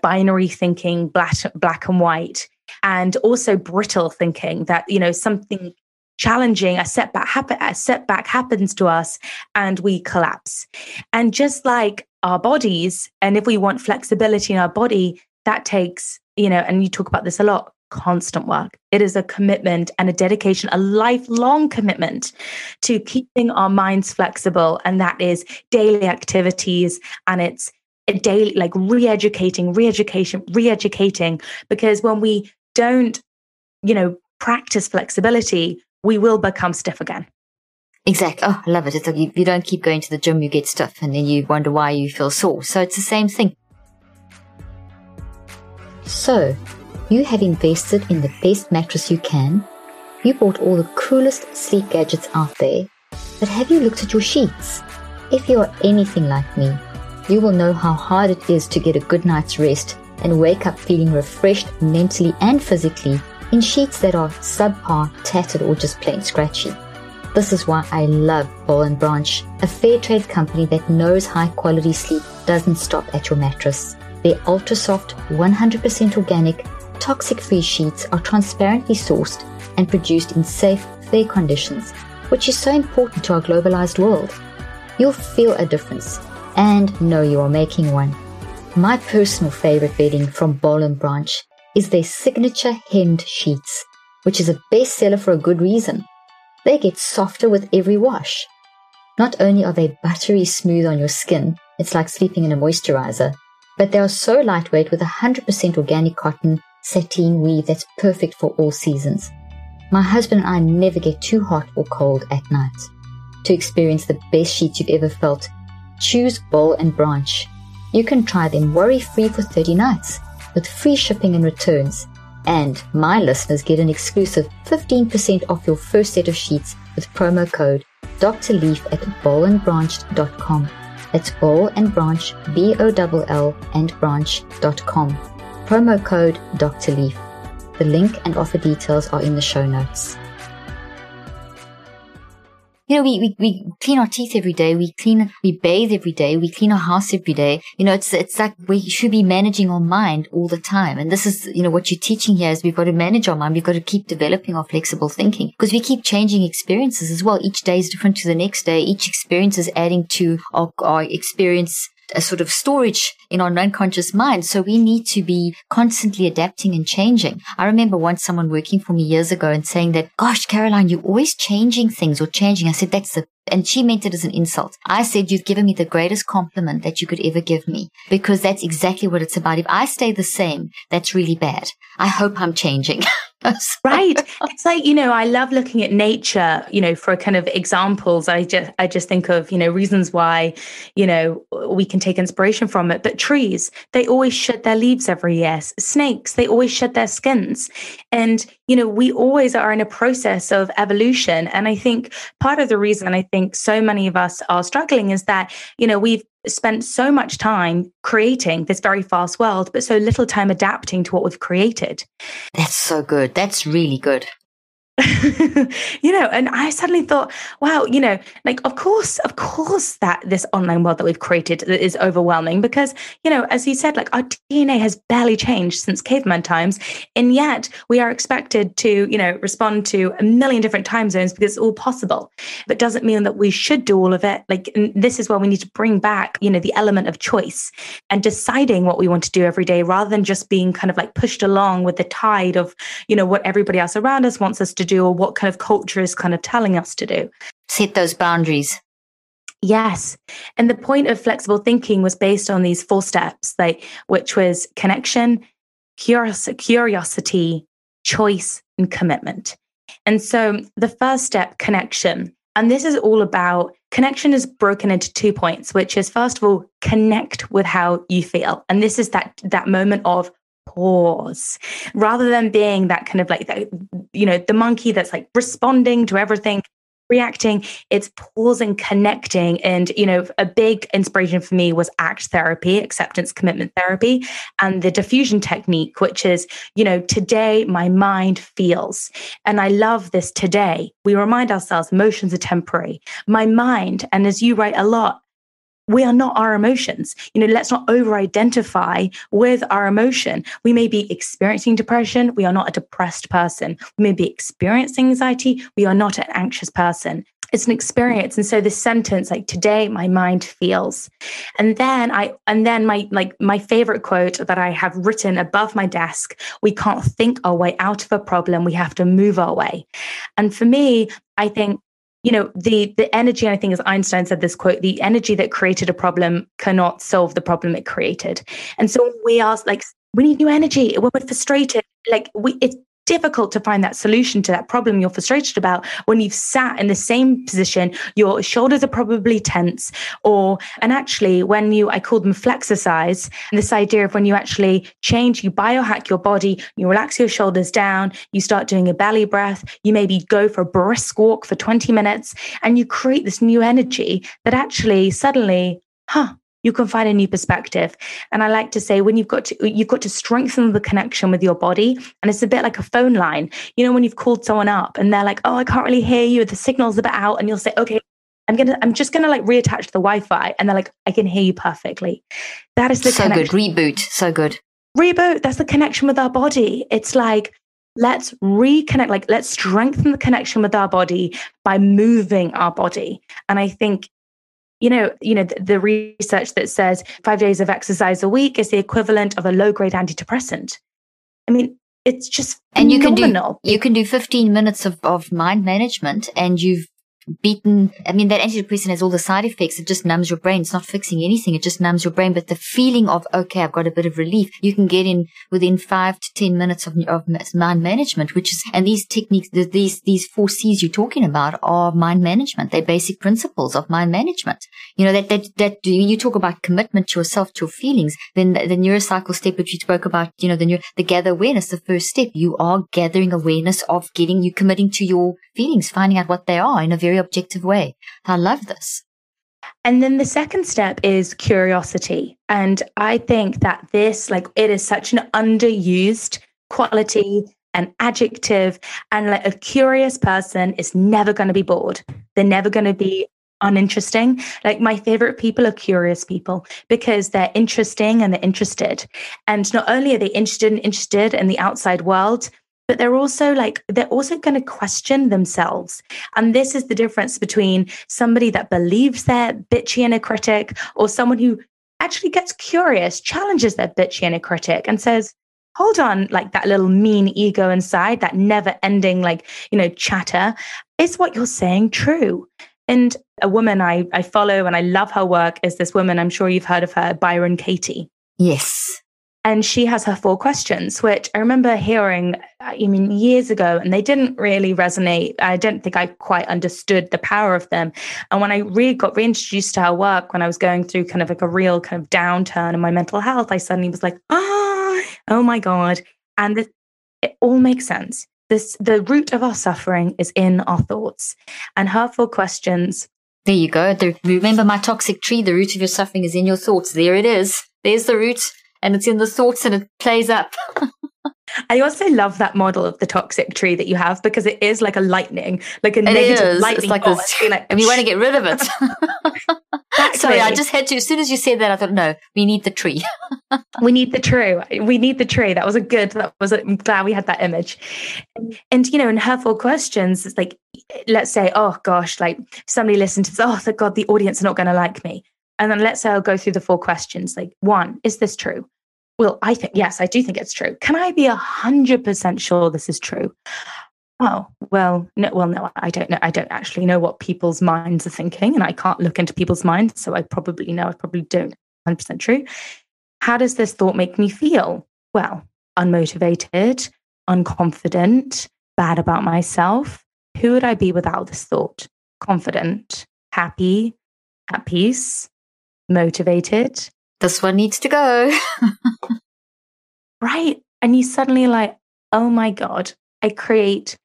binary thinking, black, black and white and also brittle thinking that you know something challenging a setback happen a setback happens to us and we collapse. And just like our bodies and if we want flexibility in our body that takes you know and you talk about this a lot constant work. It is a commitment and a dedication a lifelong commitment to keeping our minds flexible. And that is daily activities and it's a daily like re-educating re-education re-educating. Because when we don't, you know, practice flexibility, we will become stiff again. Exactly. Oh, I love it. It's like if you don't keep going to the gym, you get stiff and then you wonder why you feel sore. So it's the same thing. So, you have invested in the best mattress you can. You bought all the coolest sleep gadgets out there. But have you looked at your sheets? If you are anything like me, you will know how hard it is to get a good night's rest and wake up feeling refreshed mentally and physically in sheets that are subpar, tattered, or just plain scratchy. This is why I love Boll and Branch, a fair trade company that knows high quality sleep doesn't stop at your mattress. Their ultra soft, 100% organic, toxic free sheets are transparently sourced and produced in safe, fair conditions, which is so important to our globalized world. You'll feel a difference and know you are making one. My personal favorite bedding from Boll and Branch is their signature hemmed sheets, which is a bestseller for a good reason. They get softer with every wash. Not only are they buttery smooth on your skin, it's like sleeping in a moisturizer, but they are so lightweight with 100% organic cotton sateen weave that's perfect for all seasons. My husband and I never get too hot or cold at night. To experience the best sheets you've ever felt, choose Boll and Branch you can try them worry free for 30 nights with free shipping and returns. And my listeners get an exclusive 15% off your first set of sheets with promo code Dr. Leaf at bollandbranch.com. That's Boll and Branch, B O L L and branch.com. Promo code Dr. Leaf. The link and offer details are in the show notes you know, we, we, we clean our teeth every day. We clean, we bathe every day. We clean our house every day. You know, it's, it's like we should be managing our mind all the time. And this is, you know, what you're teaching here is we've got to manage our mind. We've got to keep developing our flexible thinking because we keep changing experiences as well. Each day is different to the next day. Each experience is adding to our, our experience a sort of storage in our unconscious mind. So we need to be constantly adapting and changing. I remember once someone working for me years ago and saying that, gosh, Caroline, you're always changing things or changing. I said, that's the, and she meant it as an insult. I said, you've given me the greatest compliment that you could ever give me because that's exactly what it's about. If I stay the same, that's really bad. I hope I'm changing. right. It's like, you know, I love looking at nature, you know, for kind of examples. I just I just think of, you know, reasons why, you know, we can take inspiration from it. But trees, they always shed their leaves every year. Snakes, they always shed their skins. And, you know, we always are in a process of evolution. And I think part of the reason I think so many of us are struggling is that, you know, we've spent so much time creating this very fast world, but so little time adapting to what we've created. That's so good. That's really good. you know, and I suddenly thought, wow, you know, like, of course, of course, that this online world that we've created is overwhelming because, you know, as you said, like our DNA has barely changed since caveman times. And yet we are expected to, you know, respond to a million different time zones because it's all possible. But doesn't mean that we should do all of it. Like, this is where we need to bring back, you know, the element of choice and deciding what we want to do every day rather than just being kind of like pushed along with the tide of, you know, what everybody else around us wants us to do or what kind of culture is kind of telling us to do. Set those boundaries. Yes. And the point of flexible thinking was based on these four steps, like which was connection, curiosity, choice, and commitment. And so the first step, connection. And this is all about connection is broken into two points, which is first of all, connect with how you feel. And this is that that moment of pause rather than being that kind of like you know, the monkey that's like responding to everything, reacting, it's pausing, connecting. And, you know, a big inspiration for me was ACT therapy, acceptance commitment therapy, and the defusion technique, which is, you know, today my mind feels. And I love this today. We remind ourselves emotions are temporary. My mind, and as you write a lot, we are not our emotions. You know, let's not over identify with our emotion. We may be experiencing depression. We are not a depressed person. We may be experiencing anxiety. We are not an anxious person. It's an experience. And so this sentence, like today, my mind feels. And then I, and then my, like my favorite quote that I have written above my desk, we can't think our way out of a problem. We have to move our way. And for me, I think you know the the energy i think as einstein said this quote the energy that created a problem cannot solve the problem it created. And so we ask like we need new energy we're frustrated like we it's difficult to find that solution to that problem you're frustrated about when you've sat in the same position your shoulders are probably tense or and actually when you i call them flexercise and this idea of when you actually change you biohack your body you relax your shoulders down you start doing a belly breath you maybe go for a brisk walk for 20 minutes and you create this new energy that actually suddenly huh you can find a new perspective. And i like to say when you've got to you've got to strengthen the connection with your body. And it's a bit like a phone line. You know when you've called someone up and they're like oh i can't really hear you. The signal's a bit out. And you'll say okay i'm gonna i'm just gonna like reattach the wi-fi. And they're like i can hear you perfectly. That is the so connection. good reboot. So good. Reboot. That's the connection with our body. It's like let's reconnect like let's strengthen the connection with our body by moving our body. And i think you know, you know, the, the research that says five days of exercise a week is the equivalent of a low grade antidepressant. I mean, it's just and you can do you can do 15 minutes of, of mind management and you've beaten. I mean, that antidepressant has all the side effects. It just numbs your brain. It's not fixing anything. It just numbs your brain. But the feeling of, okay, I've got a bit of relief, you can get in within five to 10 minutes of, of mind management, which is, and these techniques, these, these four C's you're talking about are mind management. They're basic principles of mind management. You know, that, that, that you talk about commitment to yourself, to your feelings, then the, the neurocycle step that you spoke about, you know, the, neuro, the gather awareness, the first step, you are gathering awareness of getting, you committing to your feelings, finding out what they are in a very objective way. I love this. And then the second step is curiosity. And I think that this, like, it is such an underused quality and adjective and like a curious person is never going to be bored they're never going to be uninteresting like my favorite people are curious people because they're interesting and they're interested and not only are they interested and interested in the outside world but they're also like they're also going to question themselves and this is the difference between somebody that believes they're bitchy a critic or someone who actually gets curious challenges their bitchy a critic and says hold on like that little mean ego inside that never ending like you know chatter is what you're saying true and a woman I, I follow and I love her work is this woman, I'm sure you've heard of her, Byron Katie. Yes. And she has her four questions, which I remember hearing, I mean, years ago, and they didn't really resonate. I don't think I quite understood the power of them. And when I really got reintroduced to her work, when I was going through kind of like a real kind of downturn in my mental health, I suddenly was like, oh, oh my God. And this, it all makes sense. This, the root of our suffering is in our thoughts. And her four questions. There you go. The, remember my toxic tree, the root of your suffering is in your thoughts. There it is. There's the root and it's in the thoughts and it plays up. I also love that model of the toxic tree that you have because it is like a lightning, like a it negative is. lightning. It's like this, like, and we want to get rid of it. exactly. Sorry, I just had to. As soon as you said that, I thought, no, we need the tree. we need the tree. We need the tree. That was a good. That was. A, I'm glad we had that image. And you know, in her four questions, it's like, let's say, oh gosh, like somebody listened to this. Oh, thank God, the audience are not going to like me. And then let's say I'll go through the four questions. Like, one, is this true? Well, I think, yes, I do think it's true. Can I be a hundred percent sure this is true? Oh, well, no, well, no, I don't know. I don't actually know what people's minds are thinking, and I can't look into people's minds. So I probably know I probably don't 100% true. How does this thought make me feel? Well, unmotivated, unconfident, bad about myself. Who would I be without this thought? Confident, happy, at peace, motivated. This one needs to go. right. And you suddenly like, oh my God, I create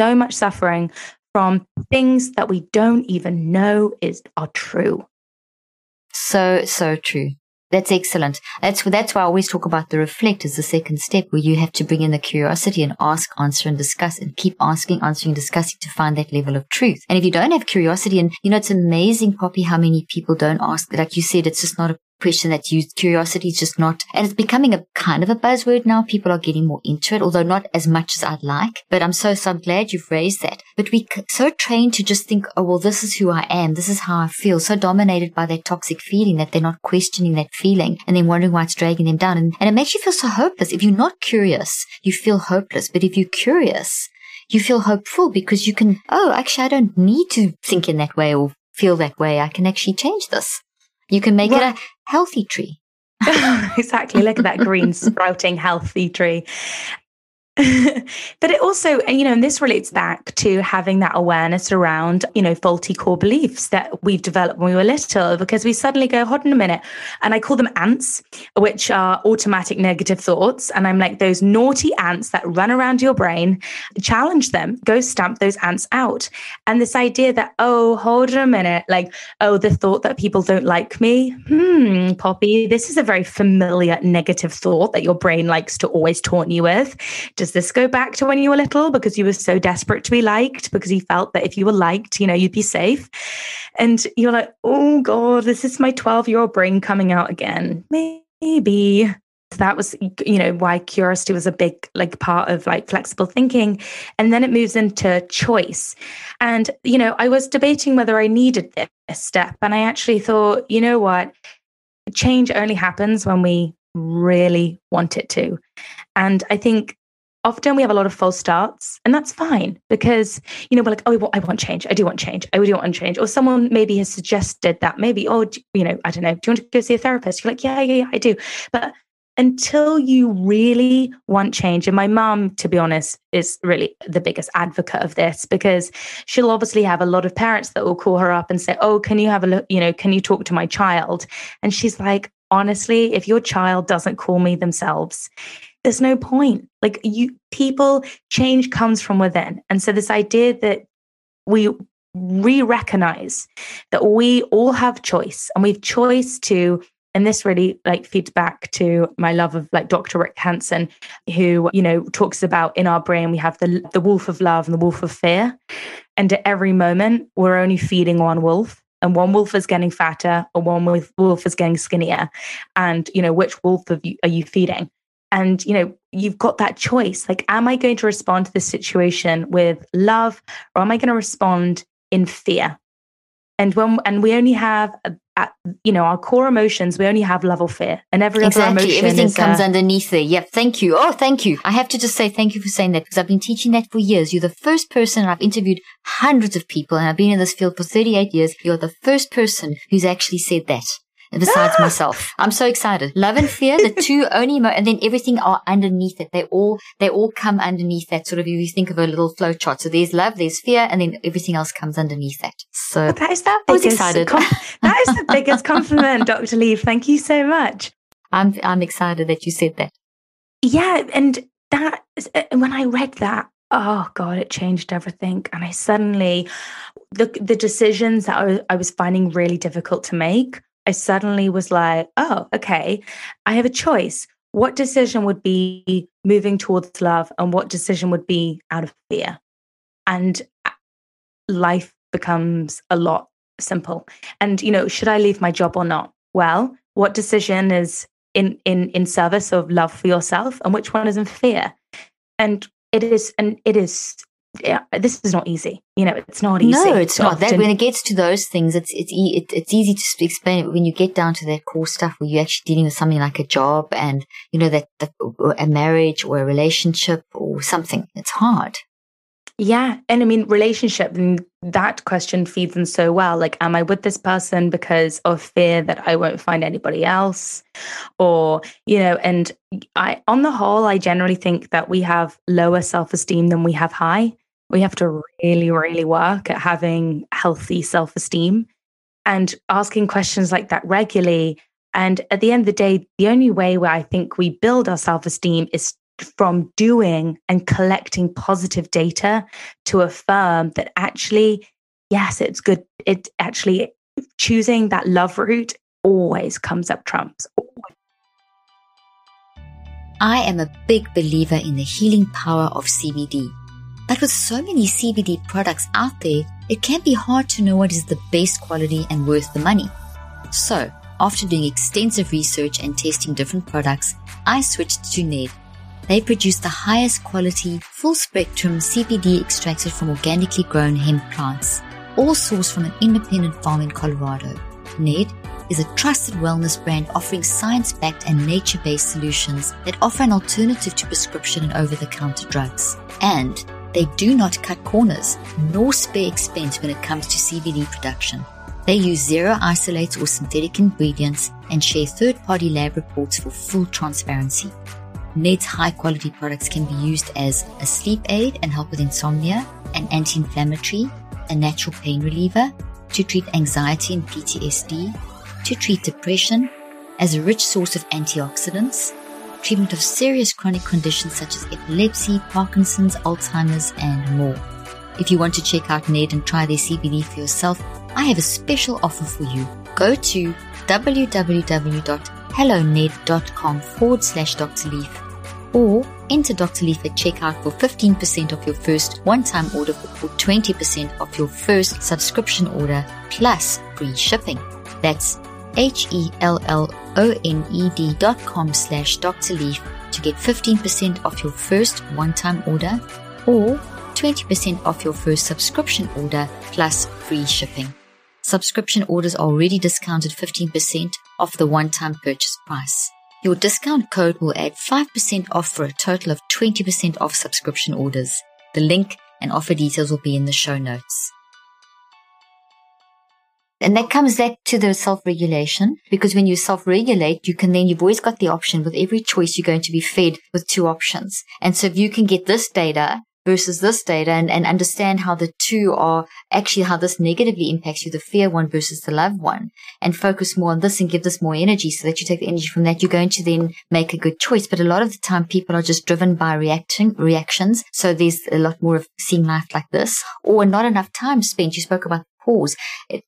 so much suffering from things that we don't even know is are true. So, so true. That's excellent. That's that's why I always talk about the reflect as the second step, where you have to bring in the curiosity and ask, answer, and discuss, and keep asking, answering, discussing to find that level of truth. And if you don't have curiosity, and you know, it's amazing, Poppy, how many people don't ask. Like you said, it's just not a question that's used. Curiosity is just not, and it's becoming a kind of a buzzword now. People are getting more into it, although not as much as I'd like. But I'm so, so glad you've raised that. But we so trained to just think, oh, well, this is who I am. This is how I feel. So dominated by that toxic feeling that they're not questioning that feeling and then wondering why it's dragging them down. And, and it makes you feel so hopeless. If you're not curious, you feel hopeless. But if you're curious, you feel hopeful because you can, oh, actually, I don't need to think in that way or feel that way. I can actually change this. You can make right. it a healthy tree. exactly. Look at that green sprouting healthy tree. but it also, you know, and this relates back to having that awareness around, you know, faulty core beliefs that we've developed when we were little, because we suddenly go, hold on a minute. And I call them ants, which are automatic negative thoughts. And I'm like, those naughty ants that run around your brain, challenge them, go stamp those ants out. And this idea that, oh, hold on a minute, like, oh, the thought that people don't like me. Hmm, Poppy, this is a very familiar negative thought that your brain likes to always taunt you with. Does does this go back to when you were little? Because you were so desperate to be liked because you felt that if you were liked, you know, you'd be safe? And you're like, oh God, this is my 12 year old brain coming out again. Maybe that was you know why curiosity was a big like part of like flexible thinking. And then it moves into choice. And you know i was debating whether i needed this step. And i actually thought you know what? Change only happens when we really want it to. And i think often we have a lot of false starts and that's fine because you know we're like oh I want change. I do want change. I do want change. Or someone maybe has suggested that maybe oh you know I don't know do you want to go see a therapist? You're like yeah yeah yeah I do. But until you really want change and my mom to be honest is really the biggest advocate of this because she'll obviously have a lot of parents that will call her up and say oh can you have a look you know can you talk to my child? And she's like honestly if your child doesn't call me themselves there's no point. Like you people change comes from within. And so this idea that we re-recognize that we all have choice and we've choice to and this really like feeds back to my love of like Dr. Rick Hanson, who, you know, talks about in our brain, we have the, the wolf of love and the wolf of fear. And at every moment, we're only feeding one wolf and one wolf is getting fatter or one wolf is getting skinnier. And, you know, which wolf of you are you feeding? And you know you've got that choice. Like am i going to respond to this situation with love or am i going to respond in fear? And when and we only have uh, a, a, you know our core emotions we only have love or fear. And every exactly. other emotion everything uh, comes a, underneath there yeah thank you. Oh thank you. I have to just say thank you for saying that because i've been teaching that for years. You're the first person i've interviewed hundreds of people and i've been in this field for 38 years. You're the first person who's actually said that besides myself. I'm so excited. Love and fear, the two only, mo- and then everything are underneath it. They all, they all come underneath that sort of, if you think of a little flow chart. So there's love, there's fear, and then everything else comes underneath that. So Well, that is the I was excited. com- that is the biggest compliment, Dr. Leaf. Thank you so much. I'm, I'm excited that you said that. Yeah, and that uh, when I read that, oh god, it changed everything. And I suddenly the the decisions that I was, I was finding really difficult to make, I suddenly was like, oh, okay, I have a choice. What decision would be moving towards love, and what decision would be out of fear? And uh, life becomes a lot simple. And you know, should I leave my job or not? Well, what decision is in in in service of love for yourself and which one is in fear and it is and it is yeah, this is not easy you know it's not easy No, it's not. That when it gets to those things, it's it's e- it, it's easy to explain. But when you get down to that core stuff, where you're actually dealing with something like a job and you know that, that a marriage or a relationship or something, it's hard. yeah and i mean relationship and that question feeds in so well like am i with this person because of fear that i won't find anybody else or you know and i on the whole i generally think that we have lower self-esteem than we have high we have to really really work at having healthy self-esteem and asking questions like that regularly. And at the end of the day the only way where i think we build our self-esteem is from doing and collecting positive data to affirm that actually yes it's good. It actually choosing that love route always comes up trumps. I am a big believer in the healing power of CBD. But with so many CBD products out there, it can be hard to know what is the best quality and worth the money. So, after doing extensive research and testing different products, I switched to Ned. They produce the highest quality, full spectrum CBD extracted from organically grown hemp plants, all sourced from an independent farm in Colorado. Ned is a trusted wellness brand offering science backed and nature based solutions that offer an alternative to prescription and over the counter drugs. And they do not cut corners nor spare expense when it comes to CBD production. They use zero isolates or synthetic ingredients and share third party lab reports for full transparency. Ned's high quality products can be used as a sleep aid and help with insomnia, an anti inflammatory, a natural pain reliever, to treat anxiety and PTSD, to treat depression, as a rich source of antioxidants, treatment of serious chronic conditions such as epilepsy, Parkinson's, Alzheimer's, and more. If you want to check out Ned and try their CBD for yourself, I have a special offer for you. Go to www.helloned.com forward slash Dr. Leaf or enter Dr. Leaf at checkout for 15% off your first one-time order or 20% off your first subscription order plus free shipping. That's H-E-L-L-O-N-E-D dot com slash Dr. Leaf to get 15% off your first one-time order or 20% off your first subscription order plus free shipping. Subscription orders are already discounted 15% off the one-time purchase price. Your discount code will add 5% off for a total of 20% off subscription orders. The link and offer details will be in the show notes. And that comes back to the self-regulation because when you self-regulate, you can then, you've always got the option with every choice you're going to be fed with two options. And so if you can get this data versus this data and, and understand how the two are actually how this negatively impacts you, the fear one versus the love one, and focus more on this and give this more energy so that you take the energy from that, you're going to then make a good choice. But a lot of the time people are just driven by reacting reactions. So there's a lot more of seeing life like this or not enough time spent. You spoke about pause.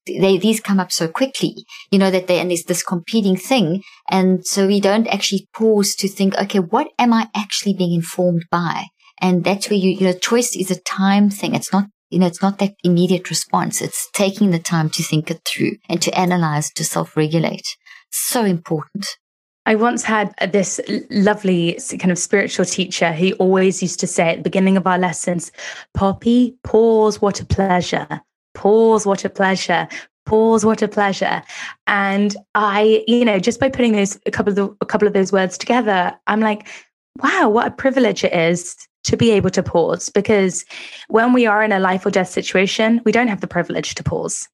They, these come up so quickly, you know, that they, and there's this competing thing. And so we don't actually pause to think, okay, what am I actually being informed by? And that's where you, you know, choice is a time thing. It's not, you know, it's not that immediate response. It's taking the time to think it through and to analyze, to self-regulate. So important. I once had this lovely kind of spiritual teacher who always used to say at the beginning of our lessons, Poppy, pause, what a pleasure. Pause, what a pleasure. Pause, what a pleasure. And I, you know, just by putting those a couple of the, a couple of those words together, I'm like, wow, what a privilege it is to be able to pause because when we are in a life or death situation, we don't have the privilege to pause.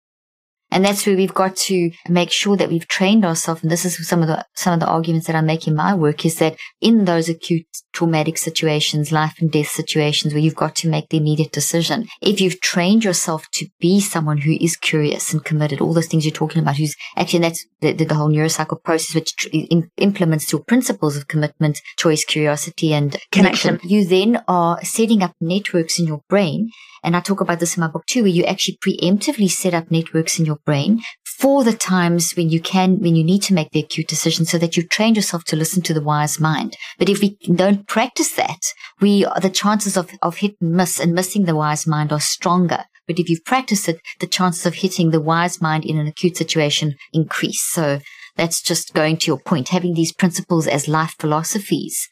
And that's where we've got to make sure that we've trained ourselves. And this is some of the, some of the arguments that I make in my work is that in those acute traumatic situations, life and death situations where you've got to make the immediate decision, if you've trained yourself to be someone who is curious and committed, all those things you're talking about, who's actually, that's the, the, the whole neurocycle process, which tr- in, implements your principles of commitment, choice, curiosity, and connection. connection. You then are setting up networks in your brain and I talk about this in my book too, where you actually preemptively set up networks in your brain for the times when you can, when you need to make the acute decision so that you train yourself to listen to the wise mind. But if we don't practice that, we, the chances of, of hit and miss and missing the wise mind are stronger. But if you've practiced it, the chances of hitting the wise mind in an acute situation increase. So that's just going to your point. Having these principles as life philosophies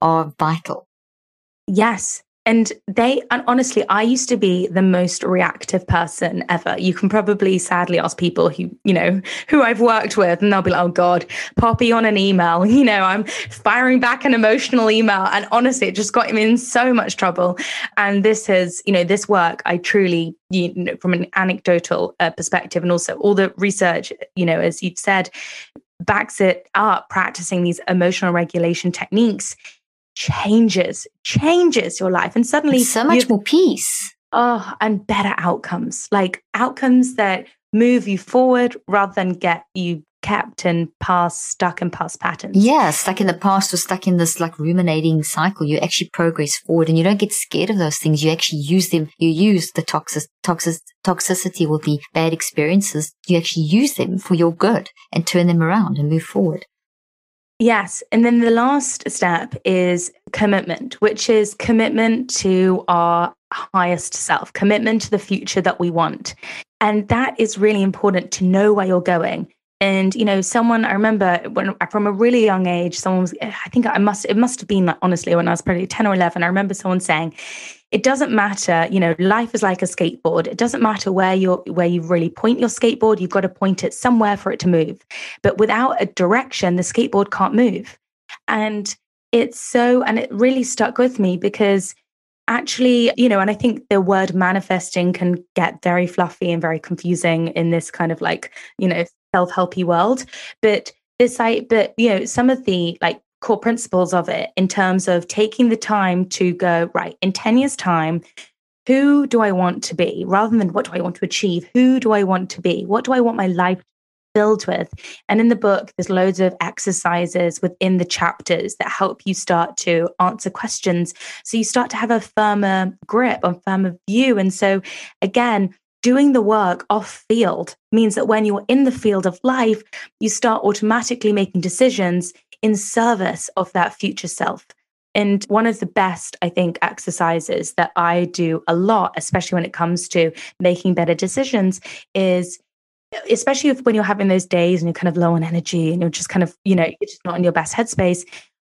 are vital. Yes. And they, and honestly, I used to be the most reactive person ever. You can probably sadly ask people who, you know, who I've worked with, and they'll be like, oh God, Poppy on an email. You know, I'm firing back an emotional email. And honestly, it just got me in so much trouble. And this is, you know, this work, I truly, you know, from an anecdotal uh, perspective, and also all the research, you know, as you've said, backs it up practicing these emotional regulation techniques changes, changes your life. And suddenly so much more peace. Oh, and better outcomes, like outcomes that move you forward rather than get you kept in past, stuck in past patterns. Yeah, stuck in the past or stuck in this like ruminating cycle. You actually progress forward and you don't get scared of those things. You actually use them. You use the toxic, toxic, toxicity or the bad experiences. You actually use them for your good and turn them around and move forward. Yes. And then the last step is commitment, which is commitment to our highest self, commitment to the future that we want. And that is really important to know where you're going. And, you know, someone I remember when from a really young age, someone was, I think I must, it must have been honestly, when I was probably 10 or 11, I remember someone saying, it doesn't matter you know life is like a skateboard. It doesn't matter where you're where you really point your skateboard you've got to point it somewhere for it to move. But without a direction the skateboard can't move. And it's so and it really stuck with me because actually you know and i think the word manifesting can get very fluffy and very confusing in this kind of like you know self-helpy world but this i but you know some of the like core principles of it in terms of taking the time to go, right, in 10 years' time, who do I want to be rather than what do I want to achieve? Who do I want to be? What do I want my life filled with? And in the book, there's loads of exercises within the chapters that help you start to answer questions. So you start to have a firmer grip, a firmer view. And so, again, doing the work off field means that when you're in the field of life, you start automatically making decisions in service of that future self. And one of the best, I think, exercises that I do a lot, especially when it comes to making better decisions, is especially if, when you're having those days and you're kind of low on energy and you're just kind of, you know, you're just not in your best headspace.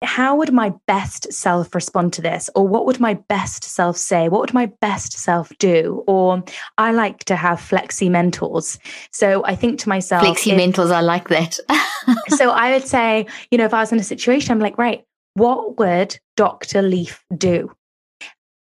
How would my best self respond to this? Or what would my best self say? What would my best self do? Or I like to have flexi mentors. So I think to myself, flexi if, mentors, I like that. so I would say, you know, if I was in a situation, I'm like, right, what would Dr. Leaf do?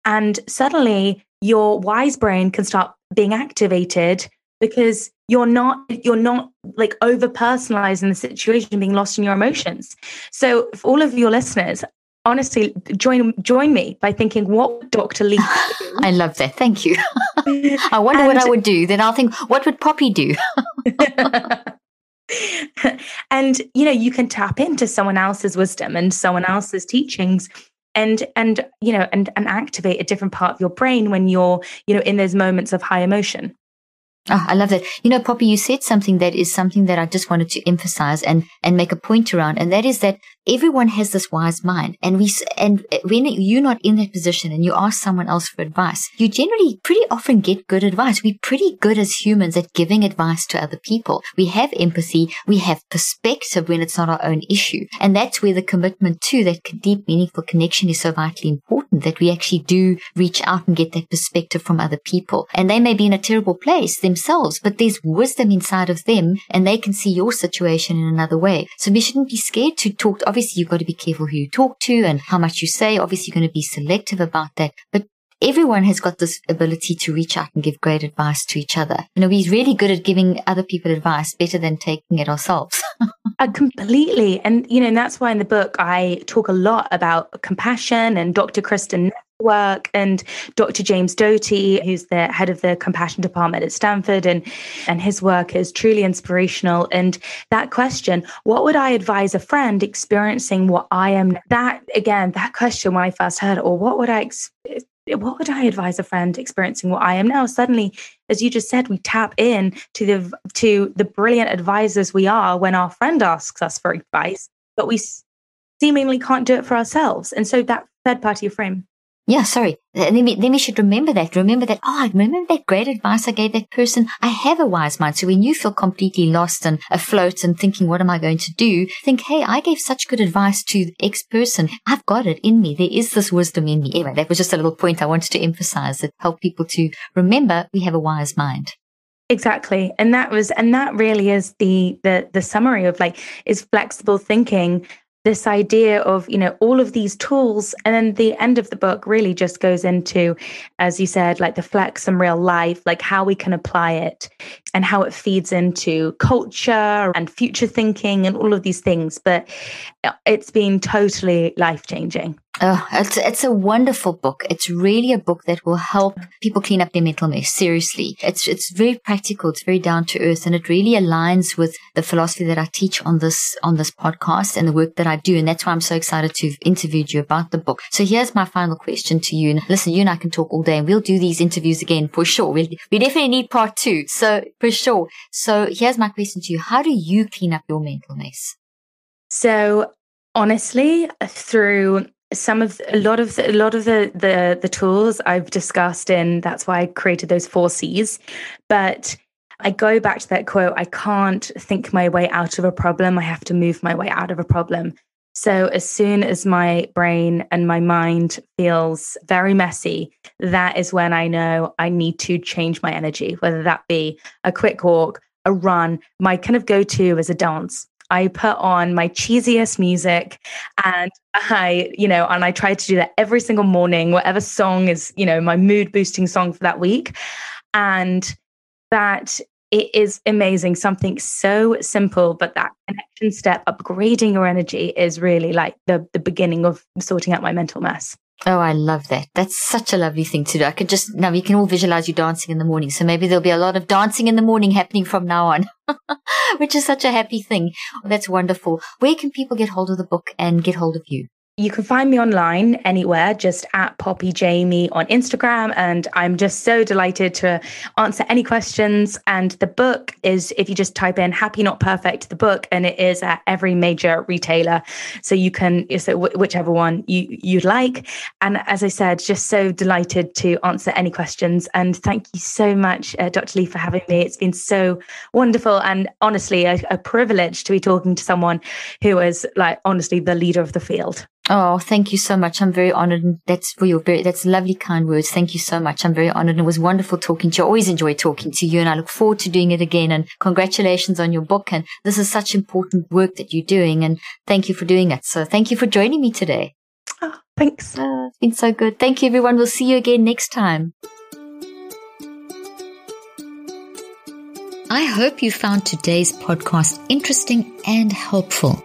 And suddenly your wise brain can start being activated because you're not you're not like over personalizing the situation being lost in your emotions. So for all of your listeners honestly join join me by thinking what dr lee i love that. Thank you. I wonder and, what i would do. Then i'll think what would poppy do? And you know you can tap into someone else's wisdom and someone else's teachings and and you know and and activate a different part of your brain when you're you know in those moments of high emotion Oh, I love that. You know, Poppy, you said something that is something that I just wanted to emphasize and, and make a point around. And that is that everyone has this wise mind. And we, and when you're not in that position and you ask someone else for advice, you generally pretty often get good advice. We're pretty good as humans at giving advice to other people. We have empathy. We have perspective when it's not our own issue. And that's where the commitment to that deep, meaningful connection is so vitally important that we actually do reach out and get that perspective from other people. And they may be in a terrible place themselves, but there's wisdom inside of them and they can see your situation in another way. So we shouldn't be scared to talk. Obviously, you've got to be careful who you talk to and how much you say. Obviously, you're going to be selective about that, but everyone has got this ability to reach out and give great advice to each other. You know, we're really good at giving other people advice better than taking it ourselves. uh, completely. And, you know, and that's why in the book I talk a lot about compassion and Dr. Kristen work and Dr. James Doty, who's the head of the compassion department at Stanford, and and his work is truly inspirational. And that question, what would I advise a friend experiencing what I am? That again, that question when I first heard or what would I what would I advise a friend experiencing what I am now? Suddenly, as you just said, we tap in to the to the brilliant advisors we are when our friend asks us for advice, but we seemingly can't do it for ourselves. And so that third party frame yeah, sorry. Then we, then we should remember that. Remember that, oh, I remember that great advice I gave that person. I have a wise mind. So when you feel completely lost and afloat and thinking, what am I going to do? Think, hey, I gave such good advice to the X person. I've got it in me. There is this wisdom in me. Anyway, that was just a little point I wanted to emphasize that help people to remember we have a wise mind. Exactly. And that was and that really is the the the summary of like is flexible thinking this idea of you know all of these tools and then the end of the book really just goes into as you said like the flex and real life like how we can apply it and how it feeds into culture and future thinking and all of these things. But uh, it's been totally life changing Oh, it's, it's a wonderful book. It's really a book that will help people clean up their mental mess. Seriously. It's, it's very practical. It's very down to earth and it really aligns with the philosophy that I teach on this, on this podcast and the work that I do. And that's why I'm so excited to have interviewed you about the book. So here's my final question to you. And listen, you and I can talk all day and we'll do these interviews again for sure. We, we definitely need part two. So for sure. So here's my question to you. How do you clean up your mental mess? So honestly, through some of a lot of a lot of the, the the tools I've discussed in that's why I created those four C's. But I go back to that quote I can't think my way out of a problem. I have to move my way out of a problem. So as soon as my brain and my mind feels very messy, that is when I know I need to change my energy, whether that be a quick walk, a run. My kind of go to is a dance. I put on my cheesiest music and I, you know, and I try to do that every single morning, whatever song is, you know, my mood boosting song for that week. And that it is amazing. Something so simple, but that connection step, upgrading your energy is really like the the beginning of sorting out my mental mess. Oh, I love that. That's such a lovely thing to do. I could just, now we can all visualize you dancing in the morning. So maybe there'll be a lot of dancing in the morning happening from now on, which is such a happy thing. That's wonderful. Where can people get hold of the book and get hold of you? You can find me online anywhere, just at Poppy Jamie on Instagram. And I'm just so delighted to answer any questions. And the book is, if you just type in Happy Not Perfect, the book, and it is at every major retailer. So you can, so whichever one you, you'd like. And as I said, just so delighted to answer any questions. And thank you so much, uh, Dr. Leaf, for having me. It's been so wonderful and honestly a, a privilege to be talking to someone who is like honestly the leader of the field. Oh, thank you so much. I'm very honored. And that's for your very, that's lovely, kind words. Thank you so much. I'm very honored. It was wonderful talking to you. I always enjoy talking to you and I look forward to doing it again. And congratulations on your book. And this is such important work that you're doing. And thank you for doing it. So thank you for joining me today. Oh, thanks. Uh, it's been so good. Thank you, everyone. We'll see you again next time. I hope you found today's podcast interesting and helpful.